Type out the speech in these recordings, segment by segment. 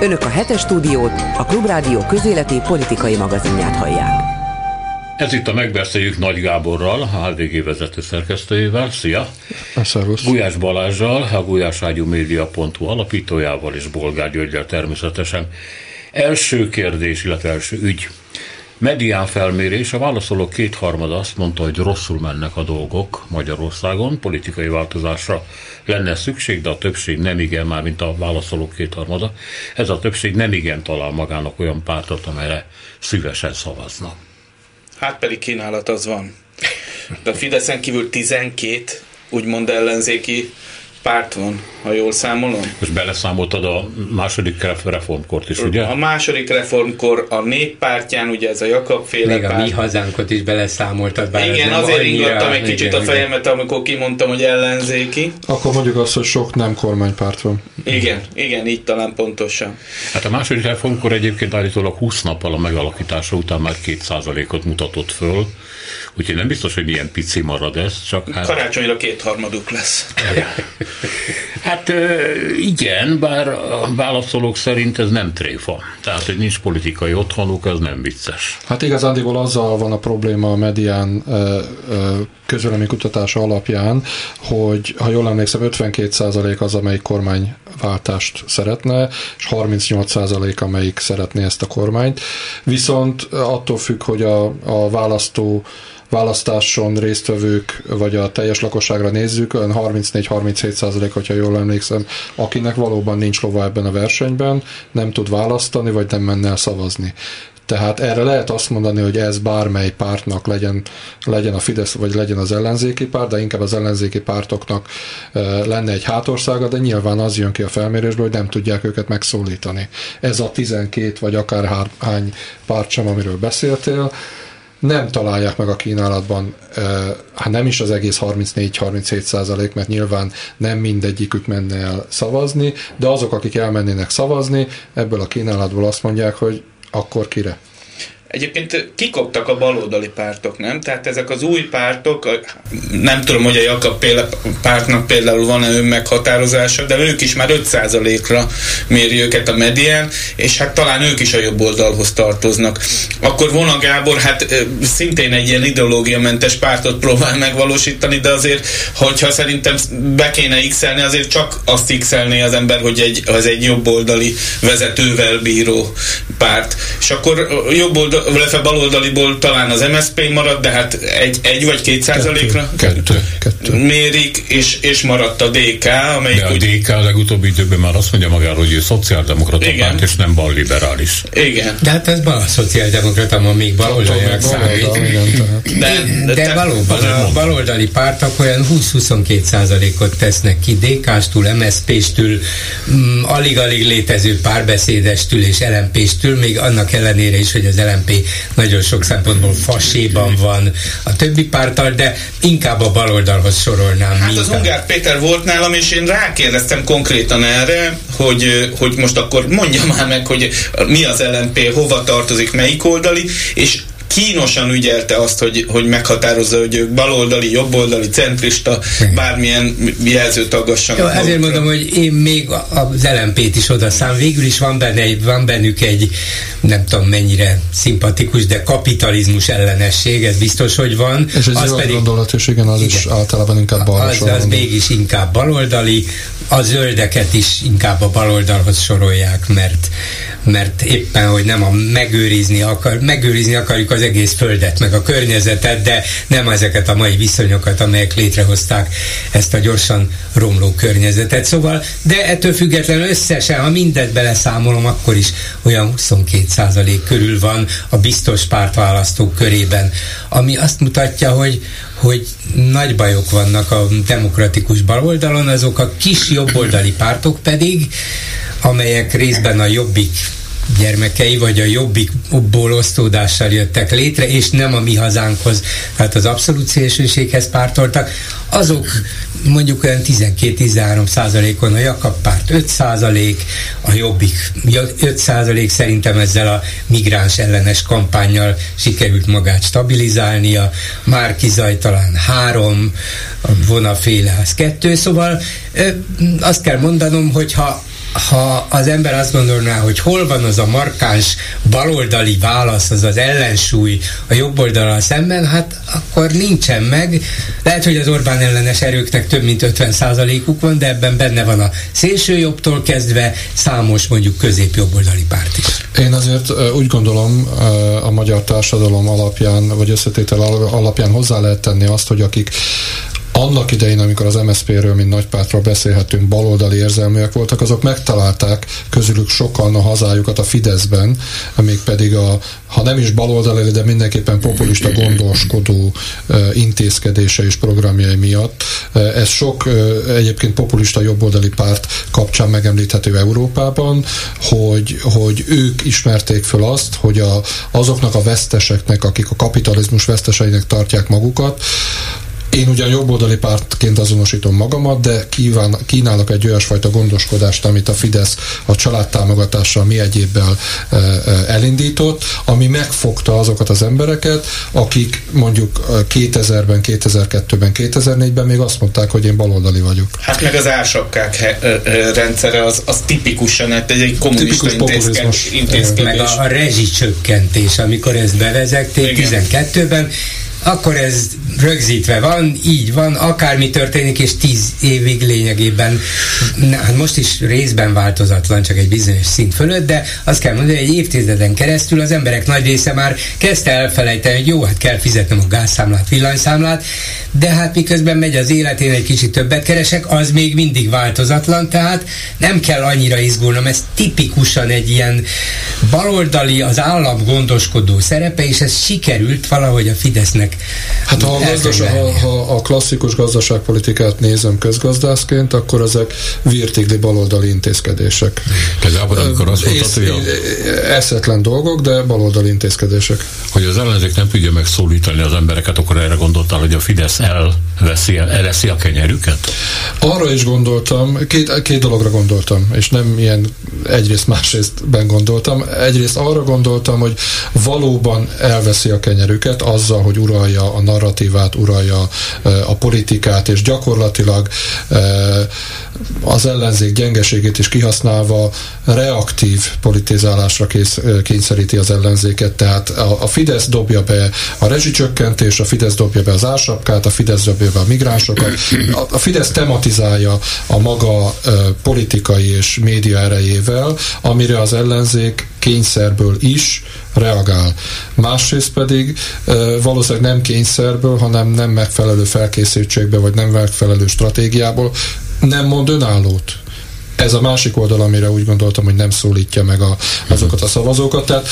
Önök a hetes stúdiót, a Klubrádió közéleti politikai magazinját hallják. Ez itt a Megbeszéljük Nagy Gáborral, a HDG vezető szerkesztőjével. Szia! Szervusz! Gulyás Balázsral, a gulyáságyúmédia.hu alapítójával és Bolgár Györgyel természetesen. Első kérdés, illetve első ügy. Medián felmérés, a válaszolók kétharmada azt mondta, hogy rosszul mennek a dolgok Magyarországon, politikai változásra lenne szükség, de a többség nem igen, már mint a válaszolók kétharmada. Ez a többség nem igen talál magának olyan pártot, amelyre szívesen szavazna. Hát pedig kínálat az van. De a Fideszen kívül 12 úgymond ellenzéki párt van, ha jól számolom. Most beleszámoltad a második reformkort is, ugye? A második reformkor a néppártján, ugye ez a Jakab féle Még párt. a mi hazánkot is beleszámoltad. Bár igen, azért ingattam egy kicsit igen, a fejemet, amikor kimondtam, hogy ellenzéki. Akkor mondjuk azt, hogy sok nem kormánypárt van. Igen, igen, így talán pontosan. Hát a második reformkor egyébként állítólag 20 nappal a megalakítása után már 2%-ot mutatott föl, úgyhogy nem biztos, hogy ilyen pici marad ez, csak hát... Karácsonyra kétharmaduk lesz. Hát igen, bár a válaszolók szerint ez nem tréfa. Tehát, hogy nincs politikai otthonuk, az nem vicces. Hát igazándiból azzal van a probléma a medián kutatása alapján, hogy ha jól emlékszem, 52% az, amelyik kormányváltást szeretne, és 38% amelyik szeretné ezt a kormányt. Viszont attól függ, hogy a, a választó választáson résztvevők, vagy a teljes lakosságra nézzük, olyan 34-37 százalék, hogyha jól emlékszem, akinek valóban nincs lova ebben a versenyben, nem tud választani, vagy nem menne el szavazni. Tehát erre lehet azt mondani, hogy ez bármely pártnak legyen, legyen a Fidesz, vagy legyen az ellenzéki párt, de inkább az ellenzéki pártoknak lenne egy hátországa, de nyilván az jön ki a felmérésből, hogy nem tudják őket megszólítani. Ez a 12 vagy akár hány párt sem, amiről beszéltél, nem találják meg a kínálatban, hát nem is az egész 34-37 százalék, mert nyilván nem mindegyikük menne el szavazni, de azok, akik elmennének szavazni, ebből a kínálatból azt mondják, hogy akkor kire? Egyébként kikoptak a baloldali pártok, nem? Tehát ezek az új pártok, nem tudom, hogy a Jakab pártnak például van-e önmeghatározása, de ők is már 5%-ra méri őket a medián, és hát talán ők is a jobb oldalhoz tartoznak. Akkor Vona Gábor hát szintén egy ilyen ideológiamentes pártot próbál megvalósítani, de azért, hogyha szerintem be kéne x azért csak azt x az ember, hogy egy, az egy jobboldali vezetővel bíró párt. És akkor jobb oldal illetve baloldaliból talán az MSZP marad, de hát egy, egy vagy két százalékra kettő, kettő. mérik, és, és maradt a DK, amelyik... De a úgy... DK a legutóbbi időben már azt mondja magáról, hogy ő szociáldemokrata párt, és nem balliberális. Igen. De hát ez bal szociáldemokrata, ma még baloldaliak számít. De, de, de valóban a baloldali pártok olyan 20-22 százalékot tesznek ki DK-stől, MSZP-stől, mm, alig-alig létező párbeszédestől és LMP-stől, még annak ellenére is, hogy az LMP LMP nagyon sok szempontból faséban van a többi pártal, de inkább a baloldalhoz sorolnám. Hát az Ungár Péter volt nálam, és én rákérdeztem konkrétan erre, hogy, hogy most akkor mondja már meg, hogy mi az LMP, hova tartozik, melyik oldali, és kínosan ügyelte azt, hogy, hogy meghatározza, hogy ők baloldali, jobboldali, centrista, bármilyen jelzőt aggassanak. Jó, ezért mondom, hogy én még az LMP-t is oda szám. Végül is van, benne, van bennük egy, nem tudom mennyire szimpatikus, de kapitalizmus ellenesség, ez biztos, hogy van. És ez az pedig, gondolat, és igen, az igen, is általában inkább baloldali. Az, az mégis inkább baloldali, a zöldeket is inkább a baloldalhoz sorolják, mert, mert éppen, hogy nem a megőrizni, akar, megőrizni akarjuk az egész földet, meg a környezetet, de nem ezeket a mai viszonyokat, amelyek létrehozták ezt a gyorsan romló környezetet. Szóval, de ettől függetlenül összesen, ha mindet beleszámolom, akkor is olyan 22% körül van a biztos pártválasztók körében, ami azt mutatja, hogy, hogy nagy bajok vannak a demokratikus baloldalon, azok a kis jobboldali pártok pedig, amelyek részben a jobbik gyermekei, vagy a jobbikból osztódással jöttek létre, és nem a mi hazánkhoz, tehát az abszolút szélsőséghez pártoltak, azok mondjuk olyan 12-13 százalékon a Jakab párt 5 százalék, a Jobbik 5 százalék szerintem ezzel a migráns ellenes kampányjal sikerült magát stabilizálnia, Márki Zaj talán 3, a vonaféle az 2, szóval azt kell mondanom, hogy ha ha az ember azt gondolná, hogy hol van az a markáns baloldali válasz, az az ellensúly a jobb oldalal szemben, hát akkor nincsen meg. Lehet, hogy az Orbán ellenes erőknek több mint 50 uk van, de ebben benne van a szélső jobbtól kezdve számos mondjuk közép-jobboldali párt is. Én azért úgy gondolom a magyar társadalom alapján, vagy összetétel alapján hozzá lehet tenni azt, hogy akik annak idején, amikor az MSZP-ről, mint nagypártról beszélhetünk, baloldali érzelműek voltak, azok megtalálták közülük sokan a hazájukat a Fideszben, amíg pedig a, ha nem is baloldali, de mindenképpen populista gondoskodó intézkedése és programjai miatt. Ez sok egyébként populista jobboldali párt kapcsán megemlíthető Európában, hogy, hogy ők ismerték föl azt, hogy a, azoknak a veszteseknek, akik a kapitalizmus veszteseinek tartják magukat, én ugyan jobboldali pártként azonosítom magamat, de kíván, kínálok egy olyasfajta gondoskodást, amit a Fidesz a családtámogatással mi egyébbel e, e, elindított, ami megfogta azokat az embereket, akik mondjuk 2000-ben, 2002-ben, 2004-ben még azt mondták, hogy én baloldali vagyok. Hát meg az ársapkák rendszere az, az tipikusan hát egy, egy kommunista intézkedés. Meg a, a rezsicsökkentés, amikor ezt bevezették 12-ben, akkor ez rögzítve van, így van, akármi történik, és tíz évig lényegében, hát most is részben változatlan, csak egy bizonyos szint fölött, de azt kell mondani, hogy egy évtizeden keresztül az emberek nagy része már kezdte elfelejteni, hogy jó, hát kell fizetnem a gázszámlát, villanyszámlát, de hát miközben megy az életén egy kicsit többet keresek, az még mindig változatlan, tehát nem kell annyira izgulnom, ez tipikusan egy ilyen baloldali, az állam gondoskodó szerepe, és ez sikerült valahogy a Fidesznek Hát gazdaság, ha, ha a klasszikus gazdaságpolitikát nézem közgazdászként, akkor ezek virtigli baloldali intézkedések. Például amikor azt mondtad, hogy a... Eszetlen dolgok, de baloldali intézkedések. Hogy az ellenzék nem tudja megszólítani az embereket, akkor erre gondoltál, hogy a Fidesz elveszi, elveszi a kenyerüket? Arra is gondoltam, két, két dologra gondoltam, és nem ilyen egyrészt másrésztben gondoltam. Egyrészt arra gondoltam, hogy valóban elveszi a kenyerüket azzal, hogy uralja a narratívát, uralja a politikát, és gyakorlatilag az ellenzék gyengeségét is kihasználva reaktív politizálásra kész, kényszeríti az ellenzéket, tehát a, a Fidesz dobja be a rezsicsökkentés, a Fidesz dobja be az ársapkát, a Fidesz dobja be a migránsokat, a, a Fidesz tematizálja a maga politikai és média erejével, amire az ellenzék kényszerből is reagál. Másrészt pedig valószínűleg nem kényszerből, hanem nem megfelelő felkészültségbe, vagy nem megfelelő stratégiából nem mond önállót ez a másik oldal, amire úgy gondoltam, hogy nem szólítja meg a, azokat a szavazókat. Tehát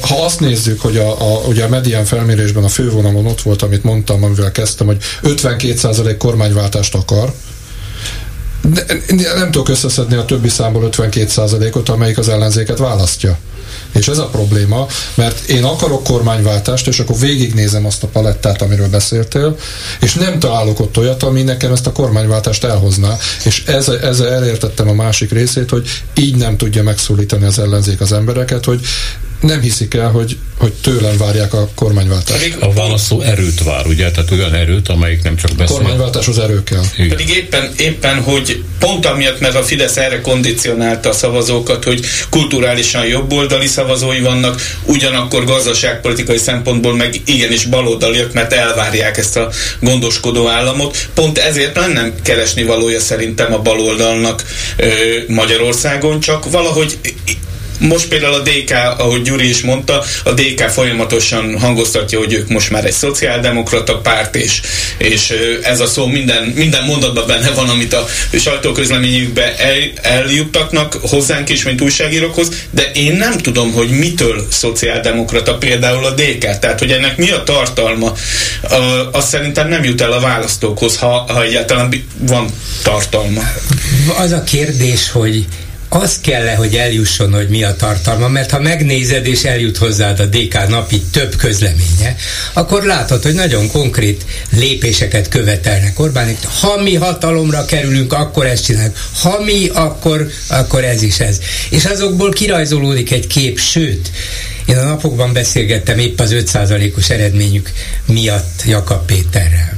ha azt nézzük, hogy a, a, ugye a medián felmérésben a fővonalon ott volt, amit mondtam, amivel kezdtem, hogy 52% kormányváltást akar, nem tudok összeszedni a többi számból 52%-ot, amelyik az ellenzéket választja. És ez a probléma, mert én akarok kormányváltást, és akkor végignézem azt a palettát, amiről beszéltél, és nem találok ott olyat, ami nekem ezt a kormányváltást elhozná. És ezzel, ezzel elértettem a másik részét, hogy így nem tudja megszólítani az ellenzék az embereket, hogy nem hiszik el, hogy, hogy tőlem várják a kormányváltást. A válaszó erőt vár, ugye? Tehát olyan erőt, amelyik nem csak beszél. Kormányváltáshoz erő kell. Igen. Pedig éppen, éppen, hogy pont amiatt, mert a Fidesz erre kondicionálta a szavazókat, hogy kulturálisan jobboldali szavazói vannak, ugyanakkor gazdaságpolitikai szempontból meg igenis baloldaliak, mert elvárják ezt a gondoskodó államot. Pont ezért lenne keresni valója szerintem a baloldalnak ö, Magyarországon, csak valahogy most például a DK, ahogy Gyuri is mondta, a DK folyamatosan hangoztatja, hogy ők most már egy szociáldemokrata párt, és, és ez a szó minden, minden mondatban benne van, amit a sajtóközleményükbe el, eljuttatnak hozzánk is, mint újságírókhoz, de én nem tudom, hogy mitől szociáldemokrata például a DK, tehát hogy ennek mi a tartalma, azt szerintem nem jut el a választókhoz, ha, ha egyáltalán van tartalma. Az a kérdés, hogy az kell -e, hogy eljusson, hogy mi a tartalma, mert ha megnézed és eljut hozzád a DK napi több közleménye, akkor látod, hogy nagyon konkrét lépéseket követelnek Orbánik. Ha mi hatalomra kerülünk, akkor ezt csináljuk. Ha mi, akkor, akkor ez is ez. És azokból kirajzolódik egy kép, sőt, én a napokban beszélgettem épp az 5%-os eredményük miatt Jakab Péterrel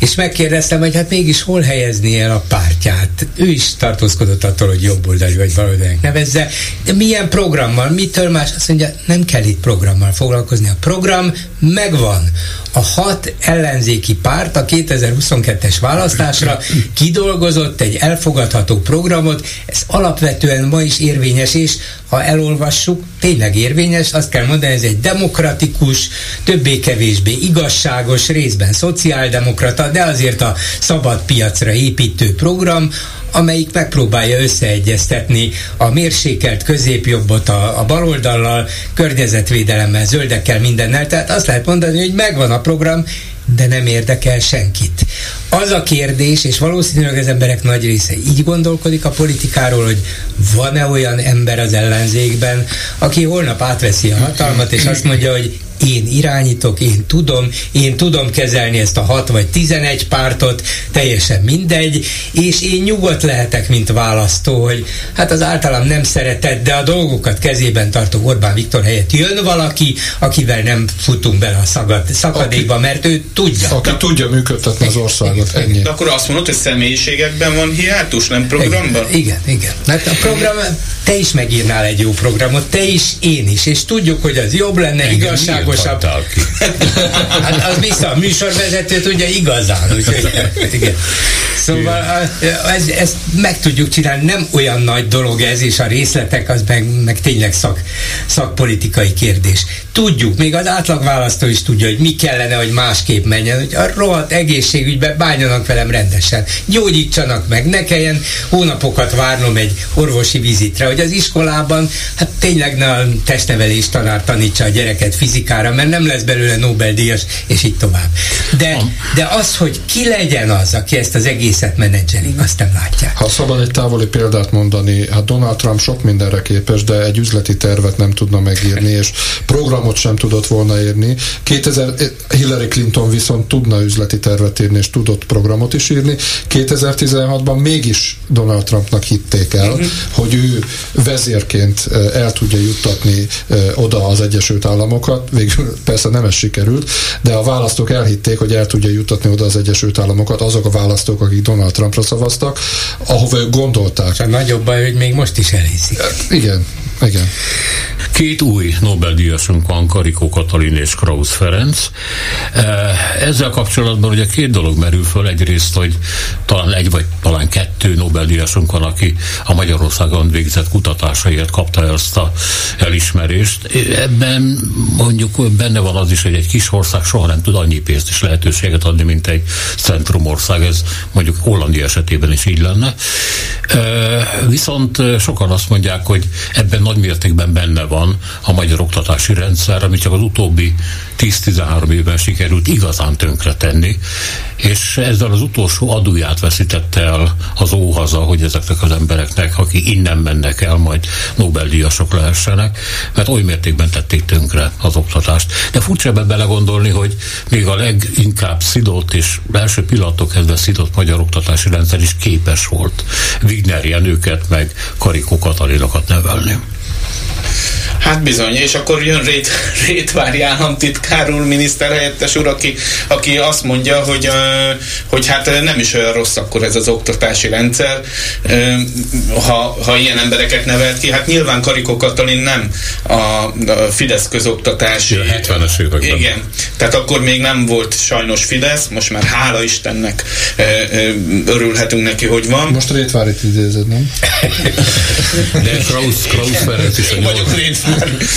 és megkérdeztem, hogy hát mégis hol helyezni el a pártját. Ő is tartózkodott attól, hogy jobboldali vagy baloldalinak nevezze, de milyen programmal, mitől más? Azt mondja, nem kell itt programmal foglalkozni. A program megvan. A hat ellenzéki párt a 2022-es választásra kidolgozott egy elfogadható programot, ez alapvetően ma is érvényes, és ha elolvassuk, tényleg érvényes, azt kell mondani, ez egy demokratikus, többé-kevésbé igazságos, részben szociáldemokrata, de azért a szabad piacra építő program, amelyik megpróbálja összeegyeztetni a mérsékelt középjobbot a, a baloldallal, környezetvédelemmel, zöldekkel, mindennel. Tehát azt lehet mondani, hogy megvan a program, de nem érdekel senkit. Az a kérdés, és valószínűleg az emberek nagy része így gondolkodik a politikáról, hogy van-e olyan ember az ellenzékben, aki holnap átveszi a hatalmat, és azt mondja, hogy én irányítok, én tudom, én tudom kezelni ezt a 6 vagy 11 pártot, teljesen mindegy, és én nyugodt lehetek, mint választó, hogy hát az általam nem szeretett, de a dolgokat kezében tartó Orbán Viktor helyett jön valaki, akivel nem futunk bele a szagad, szakadékba, aki, mert ő tudja. Aki tudja működtetni az országot, ennyi. De akkor azt mondod, hogy személyiségekben van hiátus, nem programban? Igen, igen. igen. Mert a program, te is megírnál egy jó programot, te is, én is, és tudjuk, hogy az jobb lenne, Engem Ki? hát az vissza a műsorvezető tudja igazán. Úgyhogy, igen. Szóval ez, ezt meg tudjuk csinálni, nem olyan nagy dolog ez, és a részletek az meg, meg tényleg szak, szakpolitikai kérdés. Tudjuk, még az átlagválasztó is tudja, hogy mi kellene, hogy másképp menjen, hogy a rohadt egészségügybe bánjanak velem rendesen, gyógyítsanak meg, ne kelljen hónapokat várnom egy orvosi vizitre, hogy az iskolában hát tényleg ne a testnevelés tanár tanítsa a gyereket fizikára, mert nem lesz belőle Nobel-díjas, és így tovább. De, de az, hogy ki legyen az, aki ezt az egészet menedzseli, azt nem látják. Ha szabad egy távoli példát mondani, hát Donald Trump sok mindenre képes, de egy üzleti tervet nem tudna megírni, és programot sem tudott volna írni. 2000, Hillary Clinton viszont tudna üzleti tervet írni, és tudott programot is írni. 2016-ban mégis Donald Trumpnak hitték el, uh-huh. hogy ő vezérként el tudja juttatni oda az Egyesült Államokat. Végül persze nem ez sikerült, de a választók elhitték, hogy el tudja juttatni oda az Egyesült Államokat azok a választók, akik Donald Trumpra szavaztak, ahova ők gondolták. És a nagyobb baj, hogy még most is elhiszik. Igen, igen. Két új Nobel-díjasunk van, Karikó Katalin és Krausz Ferenc. Ezzel kapcsolatban ugye két dolog merül föl. Egyrészt, hogy talán egy vagy talán kettő Nobel-díjasunk van, aki a Magyarországon végzett kutatásaiért kapta ezt a elismerést. Ebben mondjuk benne van az is, hogy egy kis ország soha nem tud annyi pénzt és lehetőséget adni, mint egy centrumország. Ez mondjuk Hollandia esetében is így lenne. Viszont sokan azt mondják, hogy ebben nagy mértékben benne van a magyar oktatási rendszer, amit csak az utóbbi 10-13 évben sikerült igazán tönkretenni, és ezzel az utolsó adóját veszítette el az óhaza, hogy ezeknek az embereknek, akik innen mennek el, majd Nobel-díjasok lehessenek, mert oly mértékben tették tönkre az oktatást. De furcsa ebben belegondolni, hogy még a leginkább szidott és első pillanatok kezdve szidott magyar oktatási rendszer is képes volt Wigner Jenőket, meg Karikó Katalinokat nevelni. Hát bizony, és akkor jön Rét, Rétvári államtitkár úr, miniszterhelyettes úr, aki, aki azt mondja, hogy, hogy hát nem is olyan rossz akkor ez az oktatási rendszer, ha, ha ilyen embereket nevelt ki. Hát nyilván Karikó Katalin nem a, a Fidesz közoktatási... A 70-es években. Igen, tehát akkor még nem volt sajnos Fidesz, most már hála Istennek örülhetünk neki, hogy van. Most Rétvárit idézed, nem? De Krausz, Krausz Ferenc is a vagyok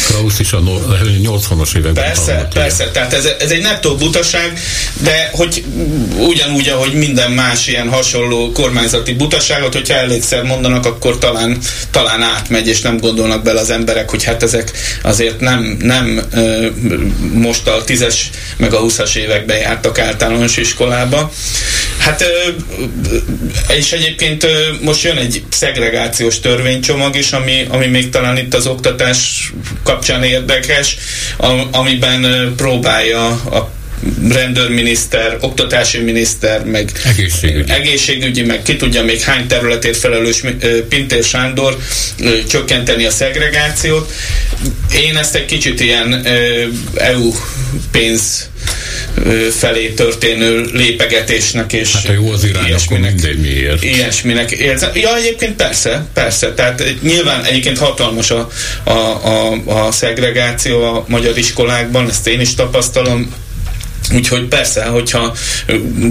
Krausz is a 80-as években Persze, persze, tehát ez, ez egy nettó butaság, de hogy ugyanúgy, ahogy minden más ilyen hasonló kormányzati butaságot, hogyha elégszer mondanak, akkor talán, talán átmegy, és nem gondolnak bele az emberek, hogy hát ezek azért nem, nem most a 10-es meg a 20-as években jártak általános iskolába. Hát és egyébként most jön egy szegregációs törvénycsomag is, ami, ami még talán itt az oktatás kapcsán érdekes, amiben próbálja a rendőrminiszter, oktatási miniszter, meg egészségügyi. egészségügyi, meg ki tudja még hány területét felelős Pintér Sándor csökkenteni a szegregációt. Én ezt egy kicsit ilyen EU pénz felé történő lépegetésnek és hát jó az irány, akkor mindegy miért. Ilyesminek érzem. Ja, egyébként persze, persze. Tehát nyilván egyébként hatalmas a, a, a, a szegregáció a magyar iskolákban, ezt én is tapasztalom, Úgyhogy persze, hogyha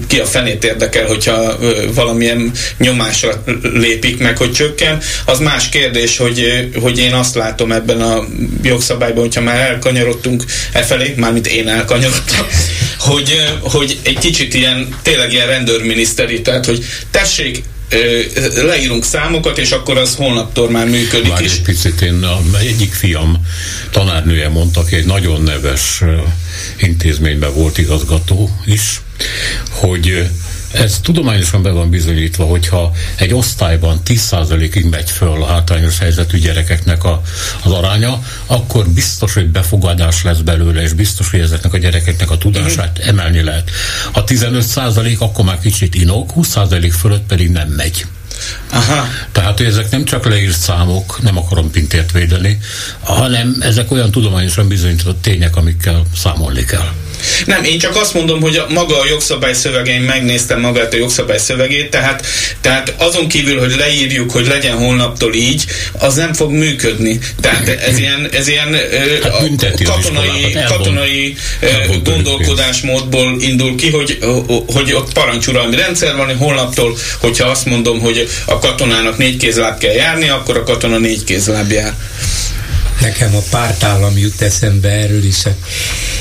ki a fenét érdekel, hogyha valamilyen nyomásra lépik meg, hogy csökken, az más kérdés, hogy, hogy én azt látom ebben a jogszabályban, hogyha már elkanyarodtunk e felé, mármint én elkanyarodtam, hogy, hogy egy kicsit ilyen, tényleg ilyen rendőrminiszteri, tehát hogy tessék, leírunk számokat, és akkor az holnaptól már működik Várj is. egy picit, én a, egyik fiam tanárnője mondta, aki egy nagyon neves intézményben volt igazgató is, hogy ez tudományosan be van bizonyítva, hogyha egy osztályban 10%-ig megy föl a hátrányos helyzetű gyerekeknek a, az aránya, akkor biztos, hogy befogadás lesz belőle, és biztos, hogy ezeknek a gyerekeknek a tudását emelni lehet. Ha 15% akkor már kicsit inok, 20% fölött pedig nem megy. Aha. Tehát, hogy ezek nem csak leírt számok, nem akarom pintért védeni, hanem ezek olyan tudományosan bizonyított tények, amikkel számolni kell. Nem, én csak azt mondom, hogy a, maga a jogszabály szövege, én megnéztem magát a jogszabály szövegét, tehát, tehát azon kívül, hogy leírjuk, hogy legyen holnaptól így, az nem fog működni. Tehát ez ilyen, ez ilyen hát katonai, katonai gondolkodásmódból indul ki, hogy, hogy ott parancsuralmi rendszer van, hogy holnaptól, hogyha azt mondom, hogy a katonának négy kézláb kell járni, akkor a katona négy kézláb jár. Nekem a pártállam jut eszembe erről is.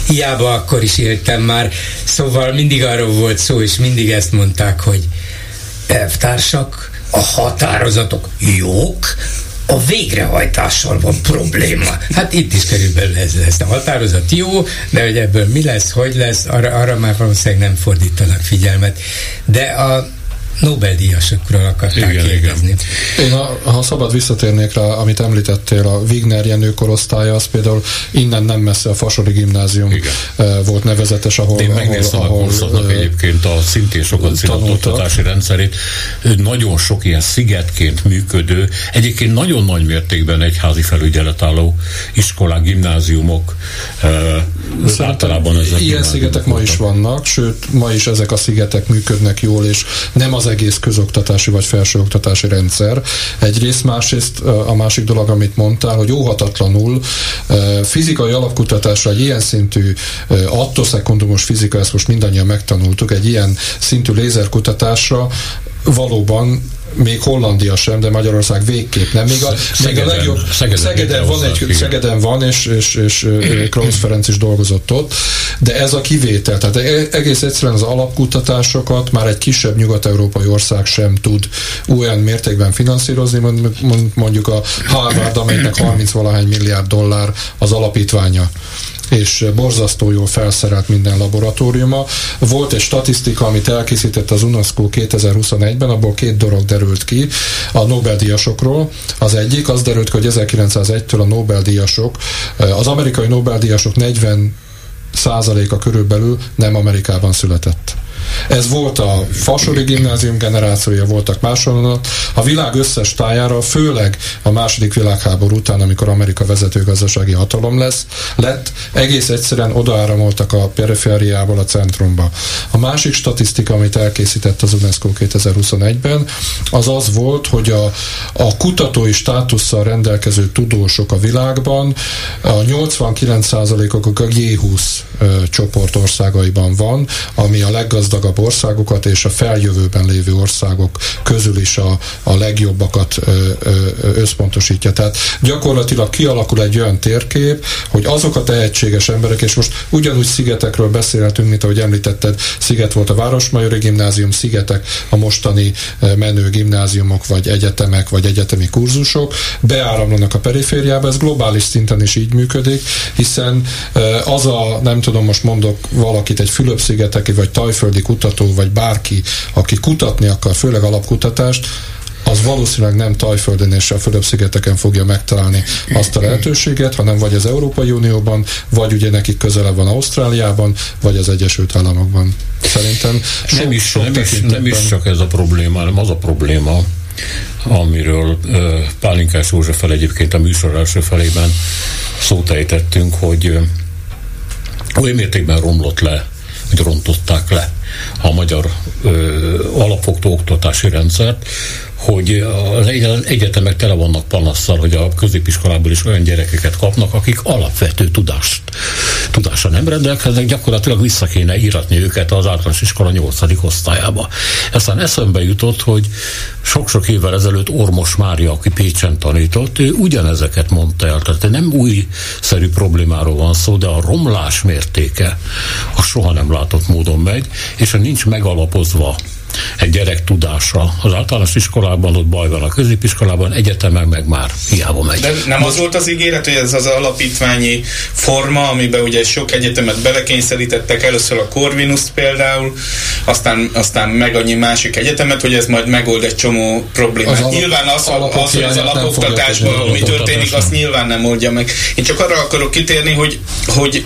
Hiába akkor is éltem már. Szóval mindig arról volt szó, és mindig ezt mondták, hogy elvtársak, a határozatok jók, a végrehajtással van probléma. Hát itt is körülbelül ez lesz. A határozat jó, de hogy ebből mi lesz, hogy lesz, arra, arra már valószínűleg nem fordítanak figyelmet. De a Nobel-díjasokról akarták igen, kérdezni. Igen. Én, a, ha szabad visszatérnék rá, amit említettél, a Wigner Jenő korosztálya, az például innen nem messze a Fasori Gimnázium igen. Eh, volt nevezetes, ahol... Én megnéztem ahol, a ahol, egyébként a szintén sokat színott oktatási rendszerét. Nagyon sok ilyen szigetként működő, egyébként nagyon nagy mértékben egyházi felügyelet álló iskolák, gimnáziumok, Szerintem általában ezek Ilyen szigetek ma is vannak, sőt, ma is ezek a szigetek működnek jól, és nem az egész közoktatási vagy felsőoktatási rendszer. Egyrészt, másrészt a másik dolog, amit mondtál, hogy óhatatlanul fizikai alapkutatásra egy ilyen szintű attoszekundumos fizika, ezt most mindannyian megtanultuk, egy ilyen szintű lézerkutatásra valóban még Hollandia sem, de Magyarország végképp nem. Még a, Szegeden, még a legjobb, Szegeden, Szegeden van, egy, igen. Szegeden van, és, és, és Krausz Ferenc is dolgozott ott, de ez a kivétel. Tehát e- egész egyszerűen az alapkutatásokat már egy kisebb nyugat-európai ország sem tud olyan mértékben finanszírozni, mondjuk a Harvard, amelynek 30 valahány milliárd dollár az alapítványa és borzasztó jól felszerelt minden laboratóriuma. Volt egy statisztika, amit elkészített az UNESCO 2021-ben, abból két dolog derült ki a Nobel-díjasokról. Az egyik, az derült ki, hogy 1901-től a Nobel-díjasok, az amerikai Nobel-díjasok 40 százaléka körülbelül nem Amerikában született. Ez volt a Fasori gimnázium generációja, voltak máshol. A világ összes tájára, főleg a második világháború után, amikor Amerika vezető gazdasági hatalom lesz, lett, egész egyszerűen odaáramoltak a perifériából a centrumba. A másik statisztika, amit elkészített az UNESCO 2021-ben, az az volt, hogy a, a kutatói státusszal rendelkező tudósok a világban a 89%-ok a G20 csoport országaiban van, ami a leggazdagabb országokat és a feljövőben lévő országok közül is a, a legjobbakat összpontosítja. Tehát gyakorlatilag kialakul egy olyan térkép, hogy azok a tehetséges emberek, és most ugyanúgy szigetekről beszélhetünk, mint ahogy említetted, sziget volt a Városmajori Gimnázium, szigetek a mostani menő gimnáziumok, vagy egyetemek, vagy egyetemi kurzusok, beáramlanak a perifériába, ez globális szinten is így működik, hiszen az a, nem tudom, most mondok valakit, egy Fülöp-szigeteki vagy tajföldi kutató, vagy bárki, aki kutatni akar, főleg alapkutatást, az valószínűleg nem Tajföldön és a Fülöp-szigeteken fogja megtalálni azt a lehetőséget, hanem vagy az Európai Unióban, vagy ugye nekik közelebb van Ausztráliában, vagy az Egyesült Államokban. Szerintem sok, nem, is, sok nem, is, nem is csak ez a probléma, hanem az a probléma, amiről uh, Pálinkás Józseffel egyébként a műsor első felében szót ejtettünk, hogy olyan mértékben romlott le hogy rontották le a magyar ö, alapfogtó oktatási rendszert, hogy az egyetemek tele vannak panasszal, hogy a középiskolából is olyan gyerekeket kapnak, akik alapvető tudást, tudásra nem rendelkeznek, gyakorlatilag vissza kéne íratni őket az általános iskola 8. osztályába. Aztán eszembe jutott, hogy sok-sok évvel ezelőtt Ormos Mária, aki Pécsen tanított, ő ugyanezeket mondta el. Tehát nem újszerű problémáról van szó, de a romlás mértéke a soha nem látott módon megy, és ha nincs megalapozva egy gyerek tudása. Az általános iskolában ott baj van, a középiskolában, egyetemen meg már hiába megy. De nem az volt az ígéret, hogy ez az alapítványi forma, amiben ugye sok egyetemet belekényszerítettek, először a Corvinus például, aztán, aztán meg annyi másik egyetemet, hogy ez majd megold egy csomó problémát. Az nyilván az, az, hogy az alapoktatásban mi történik, azt nyilván nem oldja meg. Én csak arra akarok kitérni, hogy, hogy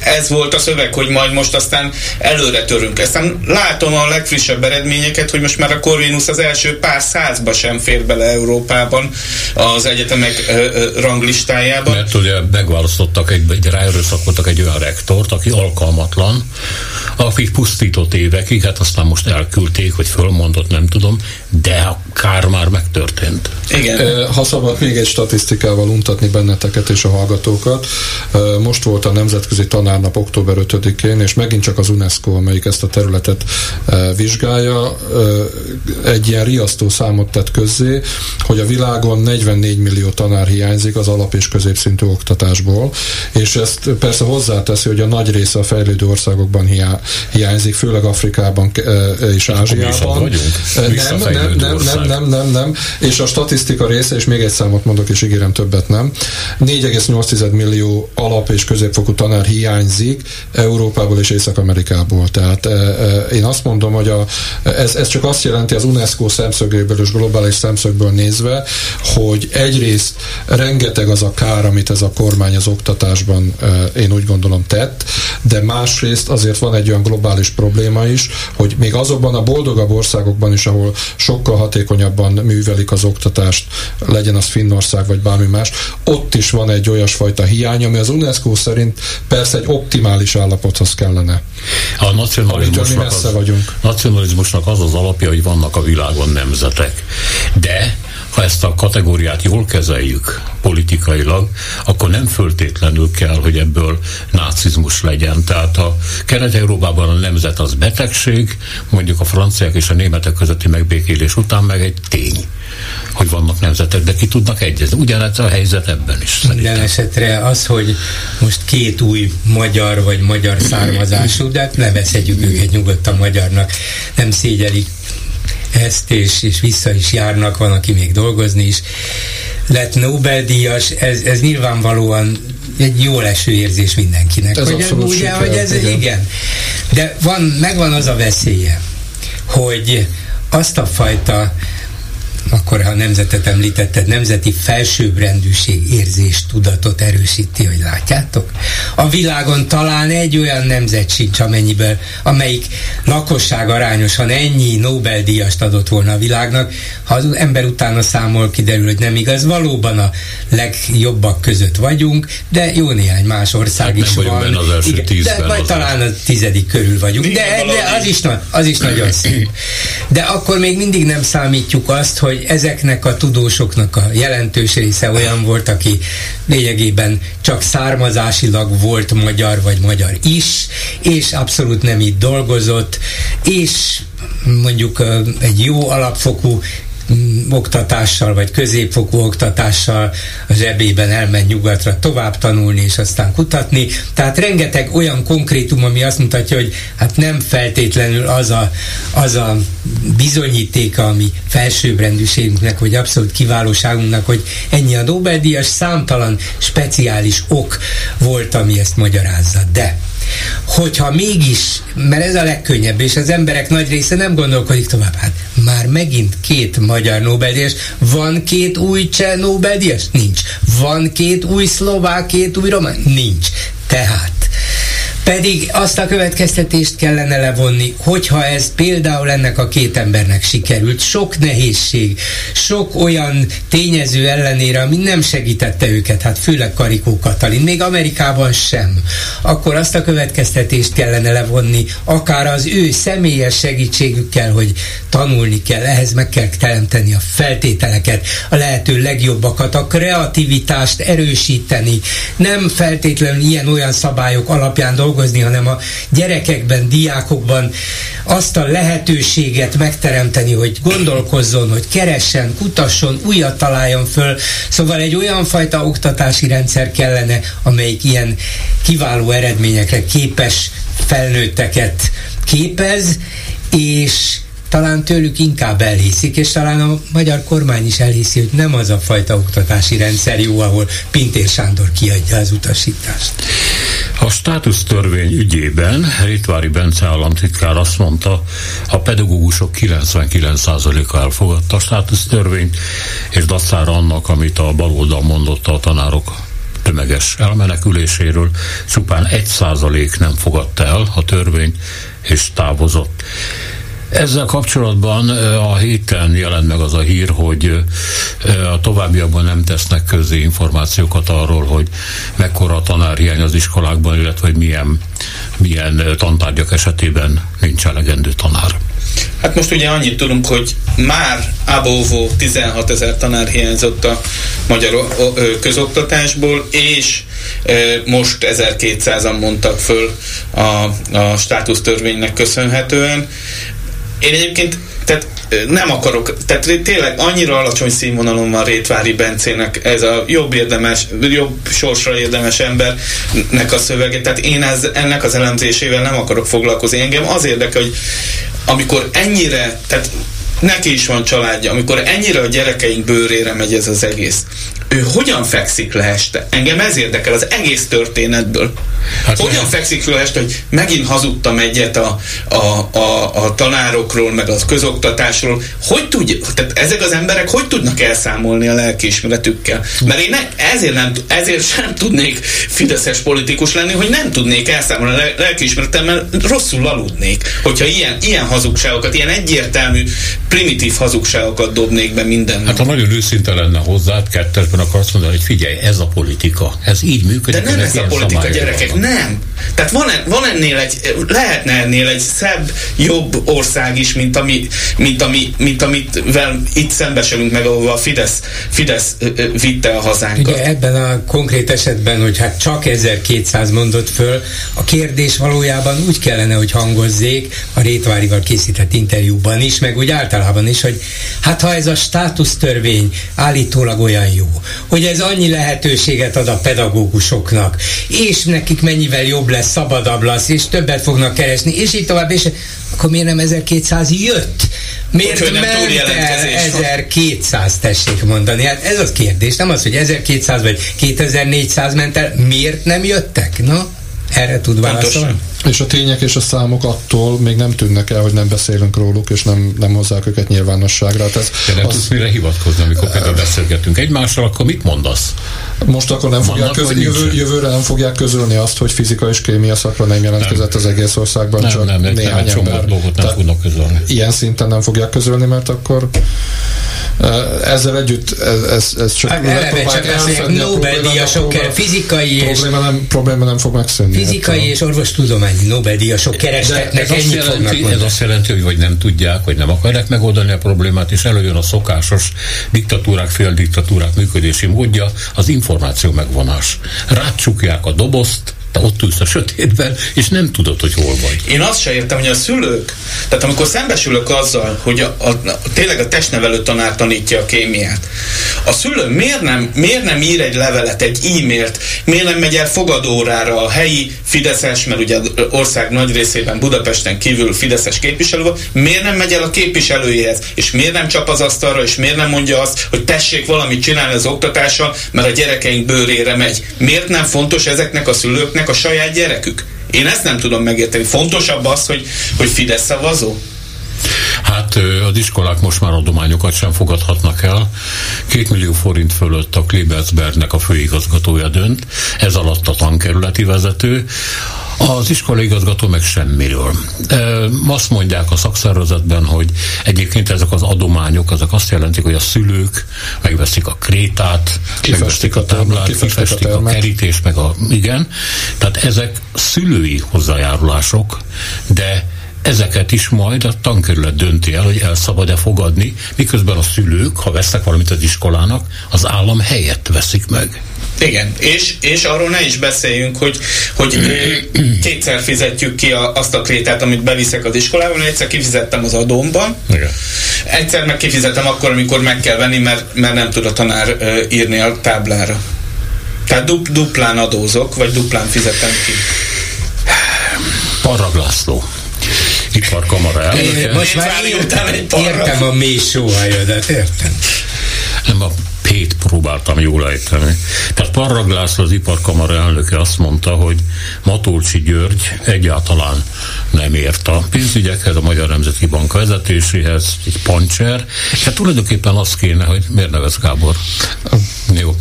ez volt a szöveg, hogy majd most aztán előre törünk. Aztán látom a legfrissebb eredményeket, hogy most már a Corvinus az első pár százba sem fér bele Európában az egyetemek ranglistájában. Mert ugye megválasztottak, egy, egy ráerőszakoltak egy olyan rektort, aki alkalmatlan, akik pusztított évekig, hát aztán most elküldték, hogy fölmondott, nem tudom, de a kár már megtörtént. Igen. Ha szabad még egy statisztikával untatni benneteket és a hallgatókat, most volt a Nemzetközi Tanárnap október 5-én, és megint csak az UNESCO, amelyik ezt a területet vizsgálja, egy ilyen riasztó számot tett közzé, hogy a világon 44 millió tanár hiányzik az alap- és középszintű oktatásból, és ezt persze hozzáteszi, hogy a nagy része a fejlődő országokban hiá, hiányzik, főleg Afrikában és Ázsiában. Nem, nem, nem, nem, nem, nem, nem, és a statisztika része, és még egy számot mondok, és ígérem többet nem, 4,8 millió alap- és középfokú tanár hiányzik Európából és Észak-Amerikából. Tehát én azt mondom, hogy a, ez, ez csak azt jelenti az UNESCO szemszögéből és globális szemszögből nézve, hogy egyrészt rengeteg az a kár, amit ez a kormány az oktatásban én úgy gondolom tett, de másrészt azért van egy olyan globális probléma is, hogy még azokban a boldogabb országokban is, ahol sokkal hatékonyabban művelik az oktatást, legyen az Finnország vagy bármi más, ott is van egy olyasfajta hiány, ami az UNESCO szerint persze egy optimális állapothoz kellene. A nacionalizmusnak, az, vagyunk. nacionalizmusnak az az alapja, hogy vannak a világon nemzetek. De ha ezt a kategóriát jól kezeljük politikailag, akkor nem föltétlenül kell, hogy ebből nácizmus legyen. Tehát a Kelet-Európában a nemzet az betegség, mondjuk a franciák és a németek közötti megbékélés után meg egy tény hogy vannak nemzetek, de ki tudnak egyezni. Ugyanez a helyzet ebben is szerintem. Minden esetre az, hogy most két új magyar vagy magyar származású, de hát nevezhetjük őket nyugodtan magyarnak, nem szégyelik ezt, és, és vissza is járnak, van, aki még dolgozni is lett Nobel-díjas, ez, ez nyilvánvalóan egy jó leső érzés mindenkinek. Ez hogy, ugye, siker, hogy ez igen. igen. De van, megvan az a veszélye, hogy azt a fajta akkor ha a nemzetet említetted, nemzeti felsőbbrendűség érzés tudatot erősíti, hogy látjátok? A világon talán egy olyan nemzet sincs, amennyiből, amelyik lakosság arányosan ennyi Nobel-díjast adott volna a világnak. Ha az ember utána számol, kiderül, hogy nem igaz. Valóban a legjobbak között vagyunk, de jó néhány más ország hát is van. Benne az első Igen, tízben, de vagy talán a tizedik körül vagyunk. De, de az, is, az is nagyon szép. De akkor még mindig nem számítjuk azt, hogy hogy ezeknek a tudósoknak a jelentős része olyan volt, aki lényegében csak származásilag volt magyar vagy magyar is, és abszolút nem itt dolgozott, és mondjuk egy jó alapfokú oktatással, vagy középfokú oktatással a zsebében elment nyugatra tovább tanulni, és aztán kutatni. Tehát rengeteg olyan konkrétum, ami azt mutatja, hogy hát nem feltétlenül az a, az a bizonyítéka, ami felsőbbrendűségünknek, vagy abszolút kiválóságunknak, hogy ennyi a Nobel-díjas, számtalan speciális ok volt, ami ezt magyarázza. De hogyha mégis, mert ez a legkönnyebb, és az emberek nagy része nem gondolkodik tovább, hát már megint két magyar Nobel-díjas, van két új cseh Nobel-díjas? Nincs. Van két új szlovák, két új román? Nincs. Tehát Pedig azt a következtetést kellene levonni, hogyha ez például ennek a két embernek sikerült, sok nehézség, sok olyan tényező ellenére, ami nem segítette őket, hát főleg Karikó Katalin, még Amerikában sem, akkor azt a következtetést kellene levonni, akár az ő személyes segítségükkel, hogy tanulni kell, ehhez meg kell teremteni a feltételeket, a lehető legjobbakat, a kreativitást erősíteni, nem feltétlenül ilyen-olyan szabályok alapján dolgozni, hanem a gyerekekben, diákokban azt a lehetőséget megteremteni, hogy gondolkozzon, hogy keressen, kutasson, újat találjon föl. Szóval egy olyan fajta oktatási rendszer kellene, amelyik ilyen kiváló eredményekre képes felnőtteket képez, és talán tőlük inkább elhiszik, és talán a magyar kormány is elhiszi, hogy nem az a fajta oktatási rendszer jó, ahol Pintér Sándor kiadja az utasítást. A státusztörvény ügyében Ritvári Bence államtitkár azt mondta, a pedagógusok 99%-a elfogadta a státusztörvényt, és dacára annak, amit a baloldal mondotta a tanárok tömeges elmeneküléséről, csupán 1% nem fogadta el a törvényt, és távozott. Ezzel kapcsolatban a héten jelent meg az a hír, hogy a továbbiakban nem tesznek közé információkat arról, hogy mekkora a tanárhiány az iskolákban, illetve hogy milyen, milyen tantárgyak esetében nincs elegendő tanár. Hát most ugye annyit tudunk, hogy már abóvó 16 ezer tanár hiányzott a magyar közoktatásból, és most 1200-an mondtak föl a, a státusztörvénynek köszönhetően. Én egyébként tehát nem akarok, tehát tényleg annyira alacsony színvonalon van Rétvári Bencének ez a jobb érdemes, jobb sorsra érdemes embernek a szövege, tehát én ez, ennek az elemzésével nem akarok foglalkozni. Engem az érdekel, hogy amikor ennyire, tehát neki is van családja, amikor ennyire a gyerekeink bőrére megy ez az egész, ő hogyan fekszik le este? Engem ez érdekel az egész történetből. Hát hogyan lehet. fekszik le este, hogy megint hazudtam egyet a, a, a, a tanárokról, meg az közoktatásról. Hogy tudja, tehát ezek az emberek hogy tudnak elszámolni a lelkiismeretükkel? Mert én ne, ezért, nem, ezért sem tudnék fideszes politikus lenni, hogy nem tudnék elszámolni a lelkiismeretemmel, rosszul aludnék. Hogyha ilyen, ilyen hazugságokat, ilyen egyértelmű, primitív hazugságokat dobnék be minden. Hát ha nagyon őszinte lenne hozzá, kettesben akkor azt mondani, hogy figyelj, ez a politika, ez így működik. De nem ez a politika, gyerekek, van. nem. Tehát van, van ennél egy, lehetne ennél egy szebb, jobb ország is, mint, ami, mint, ami, mint amit vel itt szembesülünk meg, ahova a Fidesz, Fidesz vitte a hazánkat. Ugye ebben a konkrét esetben, hogy hát csak 1200 mondott föl, a kérdés valójában úgy kellene, hogy hangozzék a Rétvárival készített interjúban is, meg úgy általában is, hogy hát ha ez a státusztörvény állítólag olyan jó, hogy ez annyi lehetőséget ad a pedagógusoknak, és nekik mennyivel jobb lesz, szabadabb lesz, és többet fognak keresni, és így tovább, és akkor miért nem 1200 jött? Miért Úgy, ment el 1200, tessék mondani? Hát ez az kérdés, nem az, hogy 1200 vagy 2400 ment el, miért nem jöttek? Na, erre tud válaszolni? És a tények és a számok attól még nem tűnnek el, hogy nem beszélünk róluk, és nem, nem hozzák őket nyilvánosságra. Hát ez De nem az... tudsz mire hivatkozni, amikor például beszélgetünk egymással, akkor mit mondasz? Most akkor nem fogják közölni, jövő, jövőre nem fogják közölni azt, hogy fizika és kémia szakra nem jelentkezett nem. az egész országban, nem, csak nem, nem, néhány nem, ember. dolgot nem fognak közölni. Ilyen szinten nem fogják közölni, mert akkor ezzel együtt ez, ez, ez csak hát, elfedni Nobel-díjasok, fizikai és probléma nem, probléma nem fog megszűnni. Fizikai hát, és orvostudományi Nobel-díjasok kerestetnek, ez ennyit azt jelenti, Ez azt jelenti, hogy vagy nem tudják, vagy nem akarják megoldani a problémát, és előjön a szokásos diktatúrák, féldiktatúrák működési módja, az információ megvonás. Rácsukják a dobozt, te ott ülsz a sötétben, és nem tudod, hogy hol vagy. Én azt se értem, hogy a szülők, tehát amikor szembesülök azzal, hogy a, a, a, tényleg a testnevelő tanár tanítja a kémiát, a szülő miért nem, miért nem ír egy levelet, egy e-mailt, miért nem megy el fogadórára a helyi Fideszes, mert ugye ország nagy részében Budapesten kívül Fideszes képviselő miért nem megy el a képviselőjéhez, és miért nem csap az asztalra, és miért nem mondja azt, hogy tessék valamit csinálni az oktatással, mert a gyerekeink bőrére megy. Miért nem fontos ezeknek a szülőknek a saját gyerekük. Én ezt nem tudom megérteni. Fontosabb az, hogy, hogy Fidesz szavazó? Hát az iskolák most már adományokat sem fogadhatnak el. Két millió forint fölött a Klebersbergnek a főigazgatója dönt, ez alatt a tankerületi vezető. Az iskolaigazgató meg semmiről. Azt mondják a szakszervezetben, hogy egyébként ezek az adományok, azok azt jelentik, hogy a szülők megveszik a krétát, megveszik a táblát, kifestik a, a kerítést, meg a, igen. Tehát ezek szülői hozzájárulások, de ezeket is majd a tankerület dönti el, hogy el szabad-e fogadni, miközben a szülők, ha vesznek valamit az iskolának, az állam helyett veszik meg. Igen, és, és arról ne is beszéljünk, hogy, hogy kétszer fizetjük ki a, azt a krétát, amit beviszek az iskolában, egyszer kifizettem az adómban, Igen. egyszer meg kifizetem akkor, amikor meg kell venni, mert, mert nem tud a tanár írni a táblára. Tehát dupl, duplán adózok, vagy duplán fizetem ki. Parag László iparkamara elnöke. Most már értem a mély sóhajadat, értem. Nem a Pét próbáltam jól ejteni. Tehát Parrag László, az iparkamara elnöke azt mondta, hogy Matolcsi György egyáltalán nem ért a pénzügyekhez, a Magyar Nemzeti Bank vezetéséhez, egy pancser. Hát tulajdonképpen az kéne, hogy miért nevez Gábor? Jó.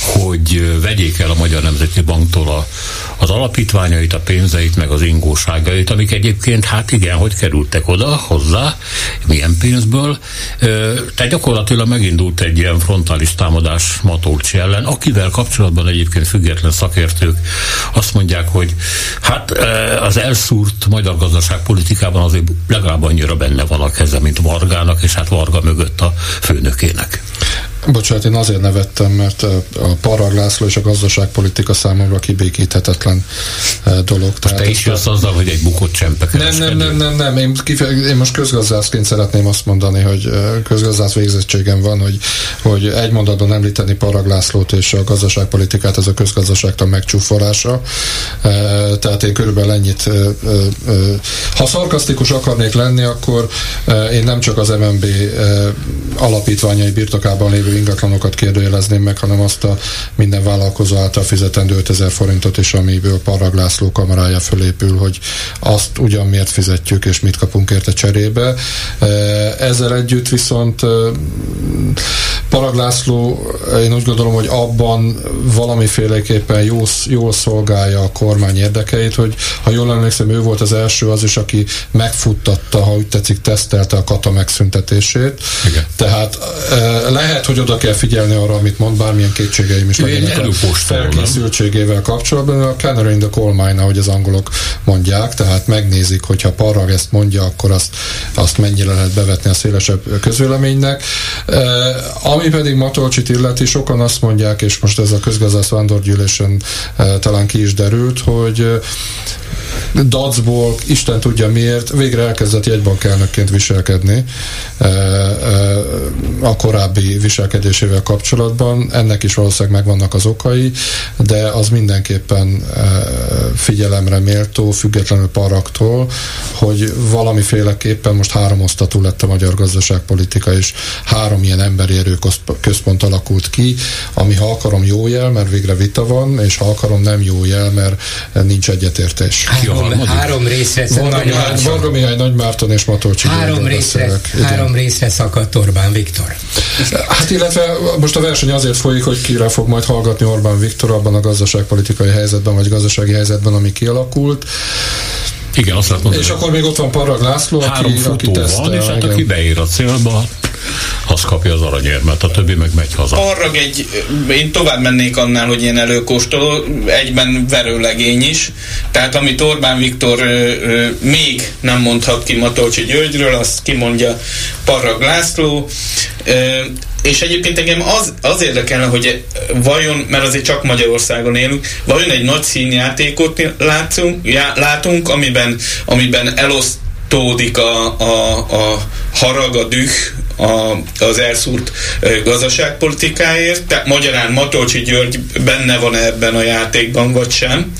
Hogy vegyék el a Magyar Nemzeti Banktól a, az alapítványait, a pénzeit, meg az ingóságait, amik egyébként, hát igen, hogy kerültek oda, hozzá, milyen pénzből. Tehát gyakorlatilag megindult egy ilyen frontális támadás Matolcsi ellen, akivel kapcsolatban egyébként független szakértők azt mondják, hogy hát az elszúrt magyar gazdaságpolitikában azért legalább annyira benne van a keze, mint Vargának, és hát Varga mögött a főnökének. Bocsánat, én azért nevettem, mert a Parag László és a gazdaságpolitika számomra kibékíthetetlen dolog. Most te is jössz azzal, hogy egy bukott csempe nem, nem, nem, nem, nem. Én, kife- én most közgazdászként szeretném azt mondani, hogy közgazdász végzettségem van, hogy, hogy egy mondatban említeni Parag Lászlót és a gazdaságpolitikát, ez a közgazdaságtan megcsúfolása. Tehát én körülbelül ennyit ha szarkasztikus akarnék lenni, akkor én nem csak az MNB alapítványai birtokában lévő ingatlanokat kérdőjelezném meg, hanem azt a minden vállalkozó által fizetendő 5000 forintot is, amiből Parag László kamarája fölépül, hogy azt ugyan miért fizetjük, és mit kapunk érte cserébe. E, ezzel együtt viszont e, Parag László, én úgy gondolom, hogy abban valamiféleképpen jól, jól szolgálja a kormány érdekeit, hogy ha jól emlékszem, ő volt az első az is, aki megfuttatta, ha úgy tetszik, tesztelte a kata megszüntetését. Igen. Tehát e, lehet, hogy oda kell figyelni arra, amit mond, bármilyen kétségeim is legyenek a felkészültségével kapcsolatban. A canary in the coal mine, ahogy az angolok mondják, tehát megnézik, hogyha Parag ezt mondja, akkor azt, azt mennyire lehet bevetni a szélesebb közvéleménynek. E, ami pedig Matolcsit illeti, sokan azt mondják, és most ez a közgazdász vándorgyűlésen e, talán ki is derült, hogy dacból, Isten tudja miért, végre elkezdett jegybankelnökként viselkedni e, e, a korábbi viselkedésével kapcsolatban. Ennek is valószínűleg megvannak az okai, de az mindenképpen e, figyelemre méltó, függetlenül paraktól, hogy valamiféleképpen most három osztatú lett a magyar gazdaságpolitika, és három ilyen emberi erő központ alakult ki, ami ha akarom jó jel, mert végre vita van, és ha akarom nem jó jel, mert nincs egyetértés. Három, három részre Varga Mihály, Nagy Márton és Matolcsi három részre, három részre szakadt Orbán Viktor. Hát illetve most a verseny azért folyik, hogy kire fog majd hallgatni Orbán Viktor abban a gazdaságpolitikai helyzetben, vagy gazdasági helyzetben, ami kialakult. Igen, azt mondani, És akkor még ott van Parag László, Három aki, futó aki van, és hát aki beír a célba, az kapja az aranyérmet, a többi meg megy haza. Arra egy, én tovább mennék annál, hogy ilyen előkóstoló, egyben verőlegény is. Tehát amit Orbán Viktor ö, ö, még nem mondhat ki Matolcsi Györgyről, azt kimondja Parrag László. Ö, és egyébként engem az, az érdekelne, hogy vajon, mert azért csak Magyarországon élünk, vajon egy nagy színjátékot látunk, já, látunk amiben, amiben elosztódik a, a, a harag, a düh, a, az elszúrt gazdaságpolitikáért. Tehát magyarán Matolcsi György benne van ebben a játékban, vagy sem.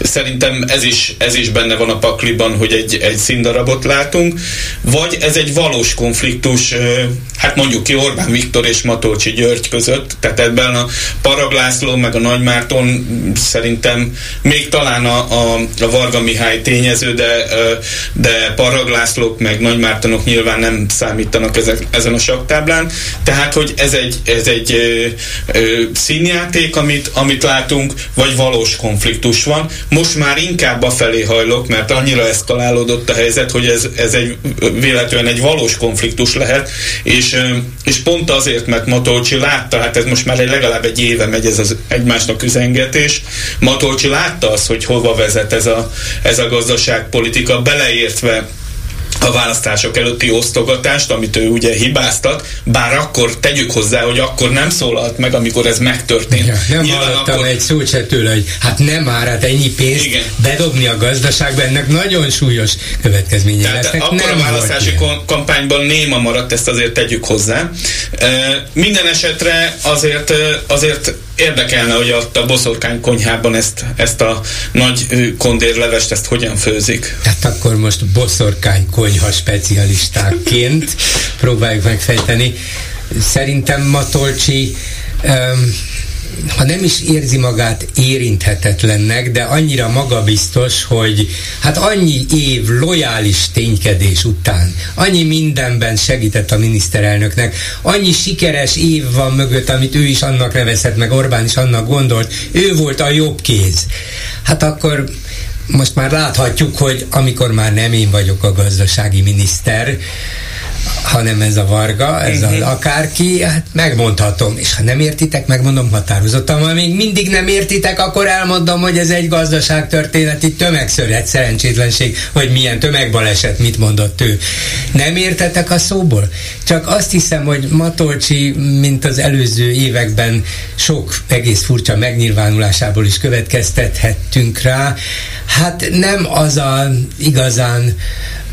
Szerintem ez is, ez is benne van a pakliban, hogy egy, egy színdarabot látunk. Vagy ez egy valós konfliktus, hát mondjuk ki Orbán Viktor és Matolcsi György között. Tehát ebben a Paraglászló meg a Nagymárton szerintem még talán a, a, a Varga Mihály tényező, de, de Paraglászlók meg Nagymártonok nyilván nem számítanak ezek, ezen a saktáblán. Tehát, hogy ez egy, ez egy ö, ö, színjáték, amit, amit látunk, vagy valós konfliktus van. most már inkább a felé hajlok, mert annyira eszkalálódott a helyzet, hogy ez, ez egy véletlenül egy valós konfliktus lehet, és, és pont azért, mert Matolcsi látta, hát ez most már egy legalább egy éve megy ez az egymásnak üzengetés, Matolcsi látta azt, hogy hova vezet ez a, ez a gazdaságpolitika, beleértve a választások előtti osztogatást, amit ő ugye hibáztat, bár akkor tegyük hozzá, hogy akkor nem szólalt meg, amikor ez megtörtént. Ja, nem Nyilván hallottam akkor... egy szót se tőle, hogy hát nem már, hát ennyi pénzt Igen. bedobni a gazdaságba, ennek nagyon súlyos következménye Tehát lesznek. Akkor nem a választási kampányban néma maradt, ezt azért tegyük hozzá. E, minden esetre azért, azért érdekelne, hogy ott a boszorkány konyhában ezt, ezt a nagy kondérlevest ezt hogyan főzik. Hát akkor most boszorkány konyha specialistáként próbáljuk megfejteni. Szerintem Matolcsi um, ha nem is érzi magát érinthetetlennek, de annyira magabiztos, hogy hát annyi év lojális ténykedés után, annyi mindenben segített a miniszterelnöknek, annyi sikeres év van mögött, amit ő is annak nevezhet, meg Orbán is annak gondolt, ő volt a jobb kéz. Hát akkor most már láthatjuk, hogy amikor már nem én vagyok a gazdasági miniszter, hanem ez a Varga, ez uh-huh. a akárki, hát megmondhatom, és ha nem értitek, megmondom határozottan, ha még mindig nem értitek, akkor elmondom, hogy ez egy gazdaságtörténeti tömegszöret, szerencsétlenség, hogy milyen tömegbaleset, mit mondott ő. Nem értetek a szóból? Csak azt hiszem, hogy Matolcsi, mint az előző években sok egész furcsa megnyilvánulásából is következtethettünk rá, hát nem az a igazán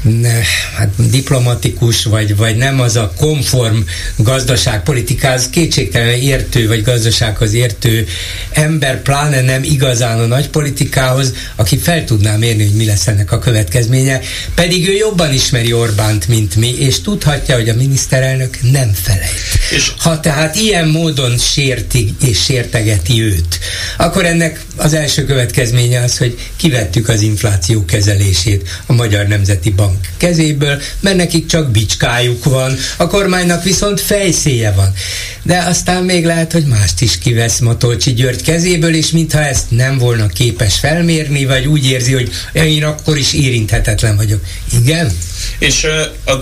ne, hát diplomatikus, vagy, vagy nem az a konform gazdaságpolitikához kétségtelen értő, vagy gazdasághoz értő ember, pláne nem igazán a nagy politikához, aki fel tudná mérni, hogy mi lesz ennek a következménye, pedig ő jobban ismeri Orbánt, mint mi, és tudhatja, hogy a miniszterelnök nem felejt. És ha tehát ilyen módon sérti és sértegeti őt, akkor ennek az első következménye az, hogy kivettük az infláció kezelését a Magyar Nemzeti Bank bank kezéből, mert nekik csak bicskájuk van, a kormánynak viszont fejszéje van. De aztán még lehet, hogy mást is kivesz Matolcsi György kezéből, és mintha ezt nem volna képes felmérni, vagy úgy érzi, hogy én akkor is érinthetetlen vagyok. Igen? És,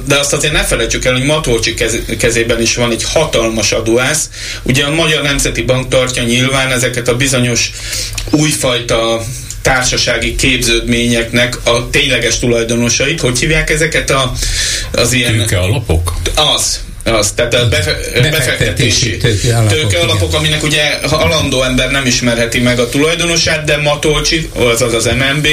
de azt azért ne felejtsük el, hogy Matolcsi kezében is van egy hatalmas adóász. Ugye a Magyar Nemzeti Bank tartja nyilván ezeket a bizonyos újfajta társasági képződményeknek a tényleges tulajdonosait. Hogy hívják ezeket a, az ilyen... Tőke alapok? Az, az, tehát a befe, befektetési tőkealapok, tőke alapok, aminek ugye alandó ember nem ismerheti meg a tulajdonosát, de Matolcsi, azaz az MNB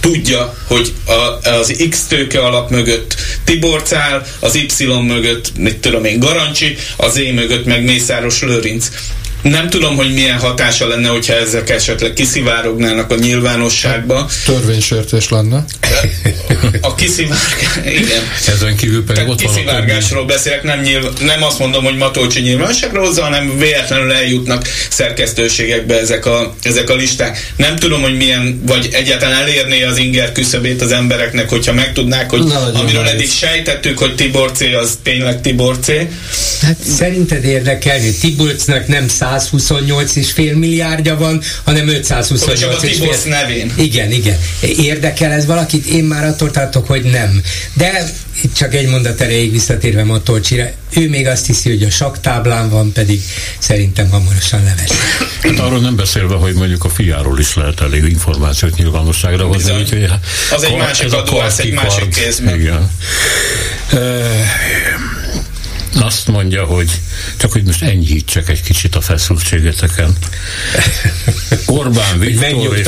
tudja, hogy a, az X tőke alap mögött Tibor áll, az Y mögött, mit tudom én, Garancsi, az E mögött meg Mészáros Lőrinc. Nem tudom, hogy milyen hatása lenne, hogyha ezek esetleg kiszivárognának a nyilvánosságba. Törvénysértés lenne. A kiszivárgás, igen. Ezen kívül pedig Tehát ott kiszivárgásról beszélek, nem, nyilv, nem azt mondom, hogy Matolcsi nyilvánosságra hozza, hanem véletlenül eljutnak szerkesztőségekbe ezek a, ezek a listák. Nem tudom, hogy milyen, vagy egyáltalán elérné az inger küszöbét az embereknek, hogyha megtudnák, hogy Na, amiről eddig sejtettük, hogy Tibor C. az tényleg Tibor C. Hát szerinted érdekelni, Tiborcnak nem szá 128,5 milliárdja van, hanem 528 és fél. nevén. Igen, igen. Érdekel ez valakit? Én már attól tartok, hogy nem. De itt csak egy mondat erejéig visszatérve Matolcsire, ő még azt hiszi, hogy a saktáblán van, pedig szerintem hamarosan leves. Hát arról nem beszélve, hogy mondjuk a fiáról is lehet elég információt nyilvánosságra hozni. Úgyhogy az egy másik adó, ez egy másik kézben. Igen. Azt mondja, hogy csak hogy most enyhítsek egy kicsit a feszültségeteken. Orbán Viktor és,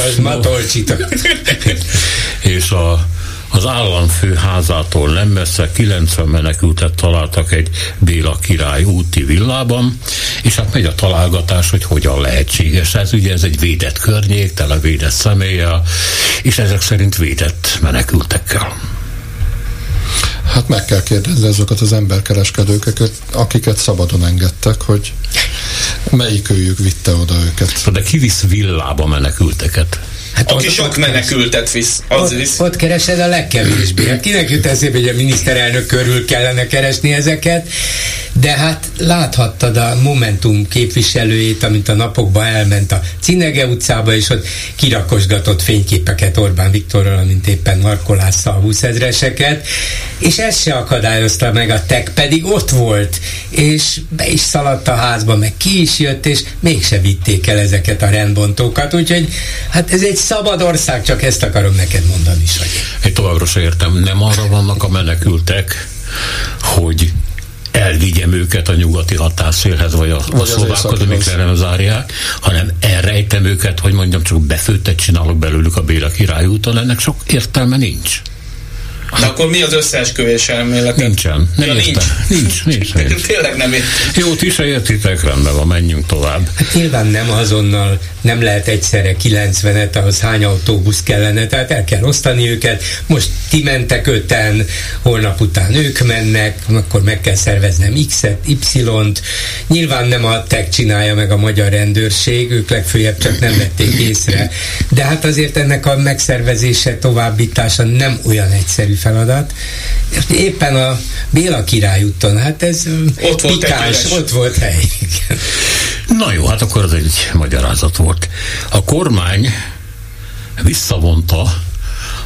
és a az államfő házától nem messze 90 menekültet találtak egy Béla király úti villában, és hát megy a találgatás, hogy hogyan lehetséges ez. Ugye ez egy védett környék, tele védett személlyel, és ezek szerint védett menekültekkel. Hát meg kell kérdezni azokat az emberkereskedőket, akiket szabadon engedtek, hogy melyik őjük vitte oda őket. De ki visz villába menekülteket? Hát Aki ott, sok ott menekültet visz, az ott, visz. Ott keresed a legkevésbé. Hát kinek jut eszébe, hogy a miniszterelnök körül kellene keresni ezeket? de hát láthattad a Momentum képviselőjét, amint a napokban elment a Cinege utcába, és ott kirakosgatott fényképeket Orbán Viktorral, amint éppen markolázta a 20 ezreseket, és ez se akadályozta meg a tek, pedig ott volt, és be is szaladt a házba, meg ki is jött, és mégse vitték el ezeket a rendbontókat, úgyhogy hát ez egy szabad ország, csak ezt akarom neked mondani, Sanyi. Én továbbra sem értem, nem arra vannak a menekültek, hogy elvigyem őket a nyugati határszélhez, vagy a, vagy a szlovákhoz, amikre nem zárják, hanem elrejtem őket, hogy mondjam, csak befőttet csinálok belőlük a Béla király úton, ennek sok értelme nincs. De akkor mi az összeesküvés elmélet? Nincsen. Nem ja, nincs. Nincs, nincs, nincs. Tényleg nem értem. Jó, ti se értitek, rendben van, menjünk tovább. Hát nyilván nem azonnal, nem lehet egyszerre 90-et, ahhoz hány autóbusz kellene, tehát el kell osztani őket. Most ti mentek öten, holnap után ők mennek, akkor meg kell szerveznem X-et, Y-t. Nyilván nem a TEK csinálja meg a magyar rendőrség, ők legfőjebb csak nem vették észre. De hát azért ennek a megszervezése, továbbítása nem olyan egyszerű feladat. Éppen a Béla király úton, hát ez ott volt, pikáns, ott volt hely. Na jó, hát akkor ez egy magyarázat volt. A kormány visszavonta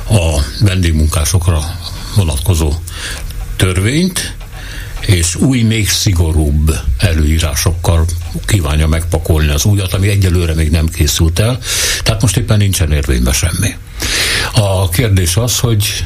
a vendégmunkásokra vonatkozó törvényt, és új, még szigorúbb előírásokkal kívánja megpakolni az újat, ami egyelőre még nem készült el, tehát most éppen nincsen érvényben semmi. A kérdés az, hogy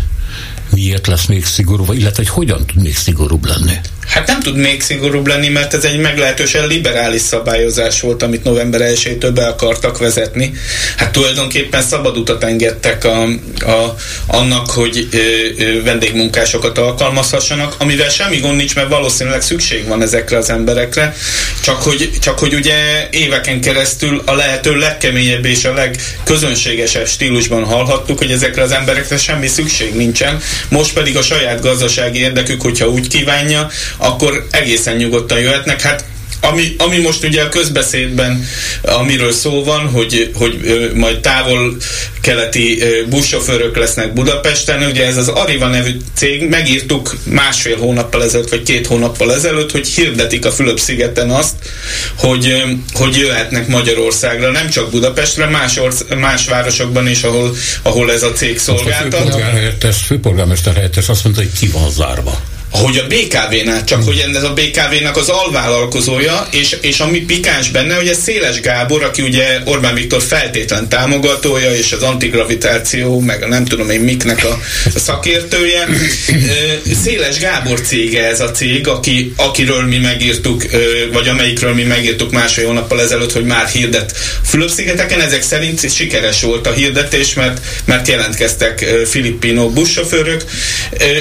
miért lesz még szigorúbb, illetve hogy hogyan tud még szigorúbb lenni? Hát nem tud még szigorúbb lenni, mert ez egy meglehetősen liberális szabályozás volt, amit november 1-től be akartak vezetni. Hát tulajdonképpen szabad utat engedtek a, a, annak, hogy ö, ö, vendégmunkásokat alkalmazhassanak, amivel semmi gond nincs, mert valószínűleg szükség van ezekre az emberekre, csak hogy, csak hogy ugye éveken keresztül a lehető legkeményebb és a legközönségesebb stílusban hallhattuk, hogy ezekre az emberekre semmi szükség nincsen, most pedig a saját gazdasági érdekük, hogyha úgy kívánja, akkor egészen nyugodtan jöhetnek. Hát ami, ami most ugye a közbeszédben, amiről szó van, hogy, hogy majd távol-keleti buszsofőrök lesznek Budapesten, ugye ez az Ariva nevű cég, megírtuk másfél hónappal ezelőtt, vagy két hónappal ezelőtt, hogy hirdetik a Fülöp-szigeten azt, hogy, hogy jöhetnek Magyarországra, nem csak Budapestre, más, orsz, más városokban is, ahol, ahol ez a cég szolgáltat. Most a főpolgármester helyettes azt mondta, hogy ki van zárva hogy a BKV-nál, csak hogy ez a BKV-nak az alvállalkozója, és, és ami pikáns benne, hogy ez Széles Gábor, aki ugye Orbán Viktor feltétlen támogatója, és az antigravitáció, meg a nem tudom én miknek a, a szakértője. Széles Gábor cége ez a cég, aki, akiről mi megírtuk, vagy amelyikről mi megírtuk másfél hónappal ezelőtt, hogy már hirdet Fülöp-szigeteken. Ezek szerint sikeres volt a hirdetés, mert, mert jelentkeztek filippino buszsofőrök.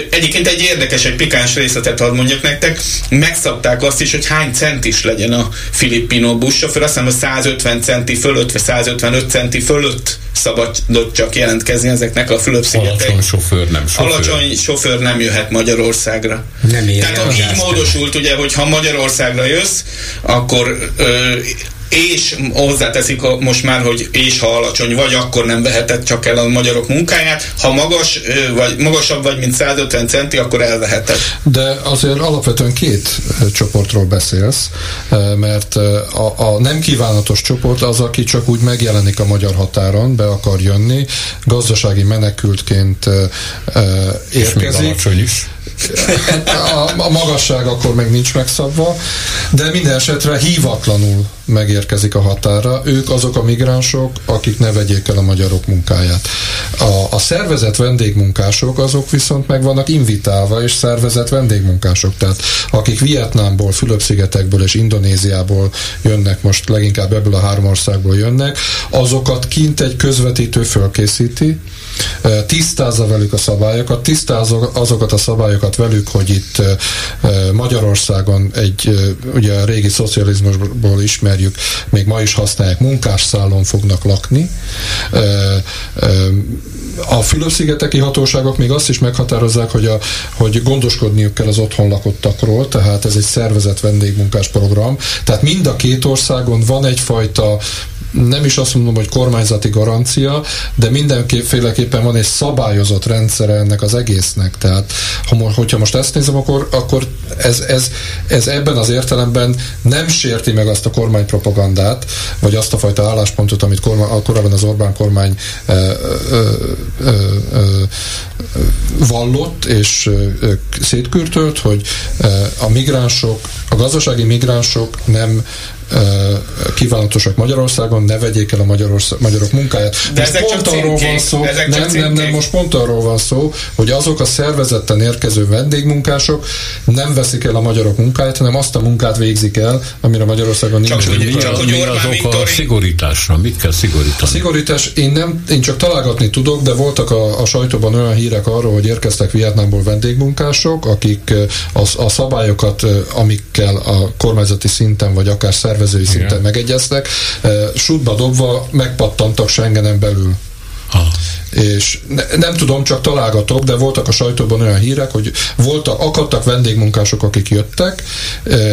Egyébként egy érdekes, egy pikáns pikáns részletet hadd mondjak nektek, megszabták azt is, hogy hány centis legyen a filippino buszsofőr, azt hiszem, hogy 150 centi fölött, vagy 155 centi fölött szabadott csak jelentkezni ezeknek a Fülöp-szigetek. Alacsony sofőr nem sofőr. Alacsony sofőr nem jöhet Magyarországra. Nem Tehát ami így módosult, ugye, hogy ha Magyarországra jössz, akkor ö, és hozzáteszik a, most már, hogy és ha alacsony vagy, akkor nem veheted csak el a magyarok munkáját. Ha magas, vagy magasabb vagy, mint 150 centi, akkor elveheted. De azért alapvetően két csoportról beszélsz, mert a, a nem kívánatos csoport az, aki csak úgy megjelenik a magyar határon, be akar jönni, gazdasági menekültként érkezik. És még is a, a magasság akkor még nincs megszabva, de minden esetre hívatlanul megérkezik a határa. Ők azok a migránsok, akik ne vegyék el a magyarok munkáját. A, a szervezett vendégmunkások, azok viszont meg vannak invitálva, és szervezett vendégmunkások. Tehát akik Vietnámból, Fülöp-szigetekből és Indonéziából jönnek, most leginkább ebből a három országból jönnek, azokat kint egy közvetítő fölkészíti, tisztázza velük a szabályokat, tisztázza azokat a szabályokat velük, hogy itt Magyarországon egy, ugye a régi szocializmusból ismerjük, még ma is használják, munkásszállon fognak lakni. A Fülöp-szigeteki hatóságok még azt is meghatározzák, hogy, a, hogy gondoskodniuk kell az otthon lakottakról, tehát ez egy szervezett vendégmunkás program. Tehát mind a két országon van egyfajta nem is azt mondom, hogy kormányzati garancia, de mindenféleképpen van egy szabályozott rendszere ennek az egésznek. Tehát, ha, hogyha most ezt nézem, akkor, akkor ez, ez, ez ebben az értelemben nem sérti meg azt a kormánypropagandát, vagy azt a fajta álláspontot, amit kormány, korábban az Orbán kormány ö, ö, ö, ö, vallott és szétkürtölt, hogy a migránsok, a gazdasági migránsok nem kívánatosak Magyarországon, ne vegyék el a Magyarország, magyarok munkáját. De most ezek pont arról van szó, nem, nem, nem, most pont arról van szó, hogy azok a szervezetten érkező vendégmunkások nem veszik el a magyarok munkáját, hanem azt a munkát végzik el, amire Magyarországon nincs. Csak, hogy, csak, hogy az ok a szigorításra? Mit kell szigorítani? A szigorítás, én, nem, én csak találgatni tudok, de voltak a, a sajtóban olyan hírek arról, hogy érkeztek Vietnámból vendégmunkások, akik a, a szabályokat, amikkel a kormányzati szinten, vagy akár szervezetek szervezői szinten Igen. megegyeztek, sútba dobva megpattantak Schengenen belül. Ha. És ne, nem tudom, csak találgatok, de voltak a sajtóban olyan hírek, hogy voltak, akadtak vendégmunkások, akik jöttek.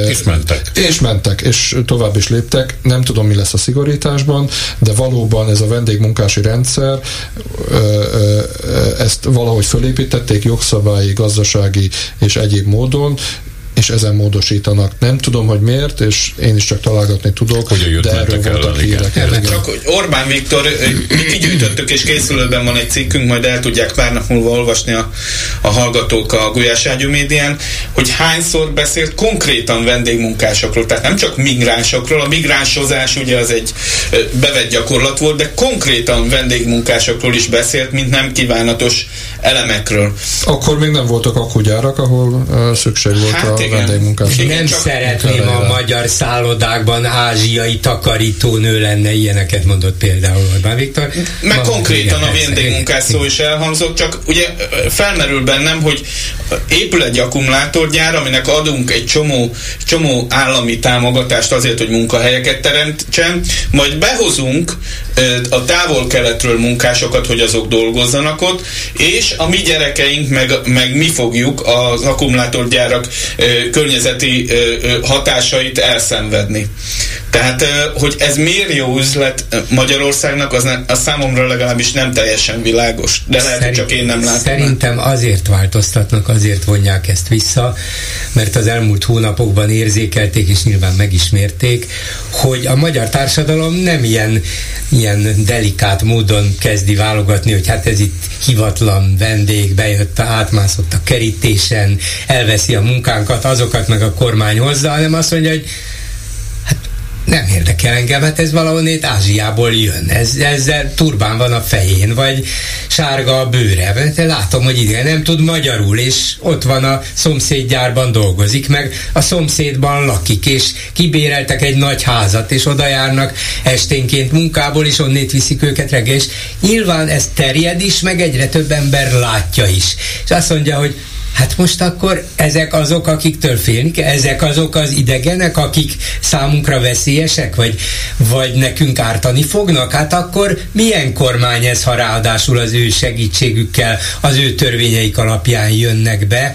És mentek. És mentek, és tovább is léptek. Nem tudom, mi lesz a szigorításban, de valóban ez a vendégmunkási rendszer, ezt valahogy fölépítették jogszabályi, gazdasági és egyéb módon, és ezen módosítanak. Nem tudom, hogy miért, és én is csak találgatni tudok, hogy de erről voltak hírek. Hát csak, hogy Orbán Viktor, mi kigyűjtöttük, és készülőben van egy cikkünk, majd el tudják pár nap múlva olvasni a, a hallgatók a Gulyás Ágyú médián, hogy hányszor beszélt konkrétan vendégmunkásokról, tehát nem csak migránsokról, a migránsozás ugye az egy bevett gyakorlat volt, de konkrétan vendégmunkásokról is beszélt, mint nem kívánatos elemekről. Akkor még nem voltak akugyárak, ahol uh, szükség volt hát a vendégmunkásokra. Nem szeretném a magyar szállodákban ázsiai takarítónő lenne, ilyeneket mondott például Orbán Viktor. Meg Ma, konkrétan a vendégmunkás szó is elhangzott, csak ugye felmerül bennem, hogy épül egy akkumulátorgyár, aminek adunk egy csomó, csomó állami támogatást azért, hogy munkahelyeket teremtsen, majd behozunk a távol-keletről munkásokat, hogy azok dolgozzanak ott, és a mi gyerekeink, meg, meg mi fogjuk az akkumulátorgyárak környezeti hatásait elszenvedni. Tehát, hogy ez miért jó üzlet Magyarországnak, az, ne, az számomra legalábbis nem teljesen világos. De lehet, Szerint, hogy csak én nem látom. Szerintem azért változtatnak, azért vonják ezt vissza, mert az elmúlt hónapokban érzékelték, és nyilván megismerték, hogy a magyar társadalom nem ilyen, ilyen delikát módon kezdi válogatni, hogy hát ez itt hivatlan vendég, bejött, átmászott a kerítésen, elveszi a munkánkat, azokat meg a kormány hozza, hanem azt mondja, hogy nem érdekel engem, hát ez valahonnét Ázsiából jön. Ez, ezzel turbán van a fején, vagy sárga a bőre. De látom, hogy ide nem tud magyarul, és ott van a szomszédgyárban dolgozik, meg a szomszédban lakik, és kibéreltek egy nagy házat, és oda járnak esténként munkából, és onnét viszik őket reggel, és nyilván ez terjed is, meg egyre több ember látja is. És azt mondja, hogy Hát most akkor ezek azok, akiktől félni ezek azok az idegenek, akik számunkra veszélyesek, vagy, vagy nekünk ártani fognak? Hát akkor milyen kormány ez, ha ráadásul az ő segítségükkel, az ő törvényeik alapján jönnek be?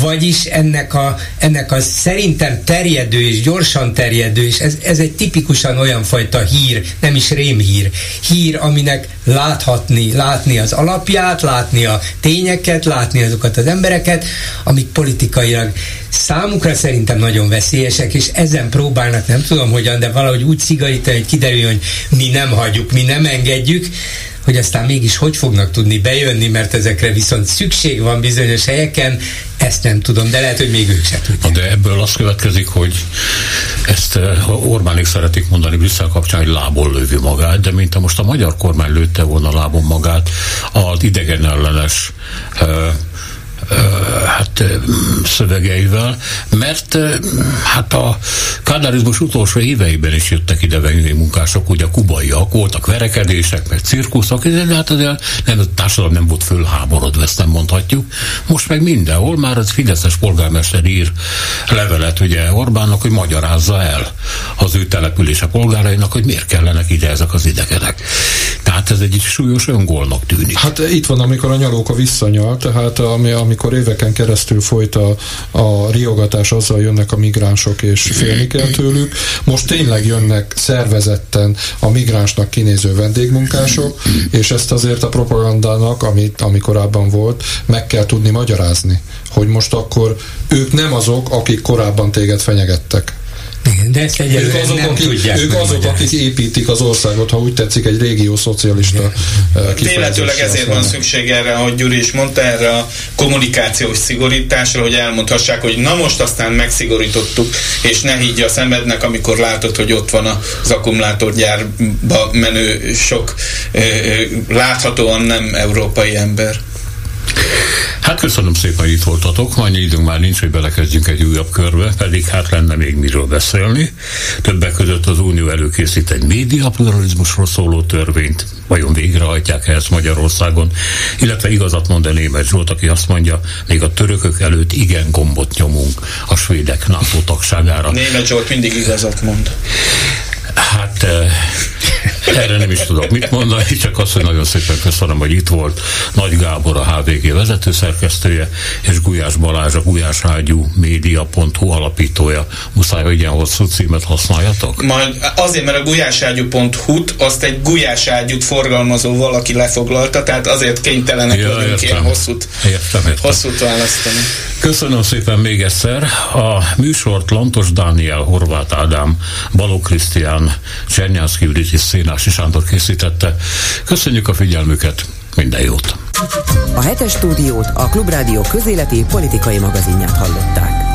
Vagyis ennek a, ennek a szerintem terjedő és gyorsan terjedő, és ez, ez egy tipikusan olyan fajta hír, nem is rémhír, hír, aminek láthatni, látni az alapját, látni a tényeket, látni azokat az embereket, ezeket, amik politikailag számukra szerintem nagyon veszélyesek, és ezen próbálnak, nem tudom hogyan, de valahogy úgy szigorítani, hogy kiderüljön, hogy mi nem hagyjuk, mi nem engedjük, hogy aztán mégis hogy fognak tudni bejönni, mert ezekre viszont szükség van bizonyos helyeken, ezt nem tudom, de lehet, hogy még ők se tudják. De ebből az következik, hogy ezt eh, Orbánik szeretik mondani Brüsszel kapcsán, hogy lából lővi magát, de mint a most a magyar kormány lőtte volna lábon magát az idegen ellenes uh, hát szövegeivel, mert hát a kádárizmus utolsó éveiben is jöttek ide munkások, ugye a kubaiak, voltak verekedések, meg cirkuszok, de hát azért nem, a társadalom nem volt fölháborodva, ezt nem mondhatjuk. Most meg mindenhol már az Fideszes polgármester ír levelet ugye Orbánnak, hogy magyarázza el az ő települése polgárainak, hogy miért kellenek ide ezek az idegenek. Tehát Hát ez egy súlyos öngolnak tűnik. Hát itt van, amikor a nyalóka visszanyal, tehát ami, amikor éveken keresztül folyt a, a riogatás, azzal jönnek a migránsok és félni kell tőlük. Most tényleg jönnek szervezetten a migránsnak kinéző vendégmunkások, és ezt azért a propagandának, amit, ami korábban volt, meg kell tudni magyarázni, hogy most akkor ők nem azok, akik korábban téged fenyegettek. De ezt ők azok, nem akik, tudják ők azok, akik építik az országot, ha úgy tetszik, egy régió szocialista Véletőleg ezért van szükség erre, ahogy Gyuri is mondta, erre a kommunikációs szigorításra, hogy elmondhassák, hogy na most aztán megszigorítottuk, és ne higgy a szemednek, amikor látod, hogy ott van az akkumulátorgyárba menő sok láthatóan nem európai ember. Hát köszönöm szépen, hogy itt voltatok. Annyi időnk már nincs, hogy belekezdjünk egy újabb körbe, pedig hát lenne még miről beszélni. Többek között az Unió előkészít egy médiapluralizmusról szóló törvényt. Vajon végrehajtják ezt Magyarországon? Illetve igazat mond a német Zsolt, aki azt mondja, még a törökök előtt igen gombot nyomunk a svédek NATO tagságára. Német Zsolt mindig igazat mond. Hát eh, erre nem is tudok mit mondani, csak azt, hogy nagyon szépen köszönöm, hogy itt volt Nagy Gábor, a HVG vezetőszerkesztője, és Gulyás Balázs, a gulyáságyú média.hu alapítója. Muszáj, hogy ilyen hosszú címet használjatok? Majd azért, mert a gulyáságyú.hu-t azt egy gulyáságyút forgalmazó valaki lefoglalta, tehát azért kénytelenek ja, vagyunk értem. ilyen hosszút, értem, értem. hosszút választani. Köszönöm szépen még egyszer. A műsort Lantos Dániel, Horváth Ádám, Baló Krisztián, Csernyánszki Judit és Szénási Sándor készítette. Köszönjük a figyelmüket, minden jót! A hetes stúdiót a Klubrádió közéleti politikai magazinját hallották.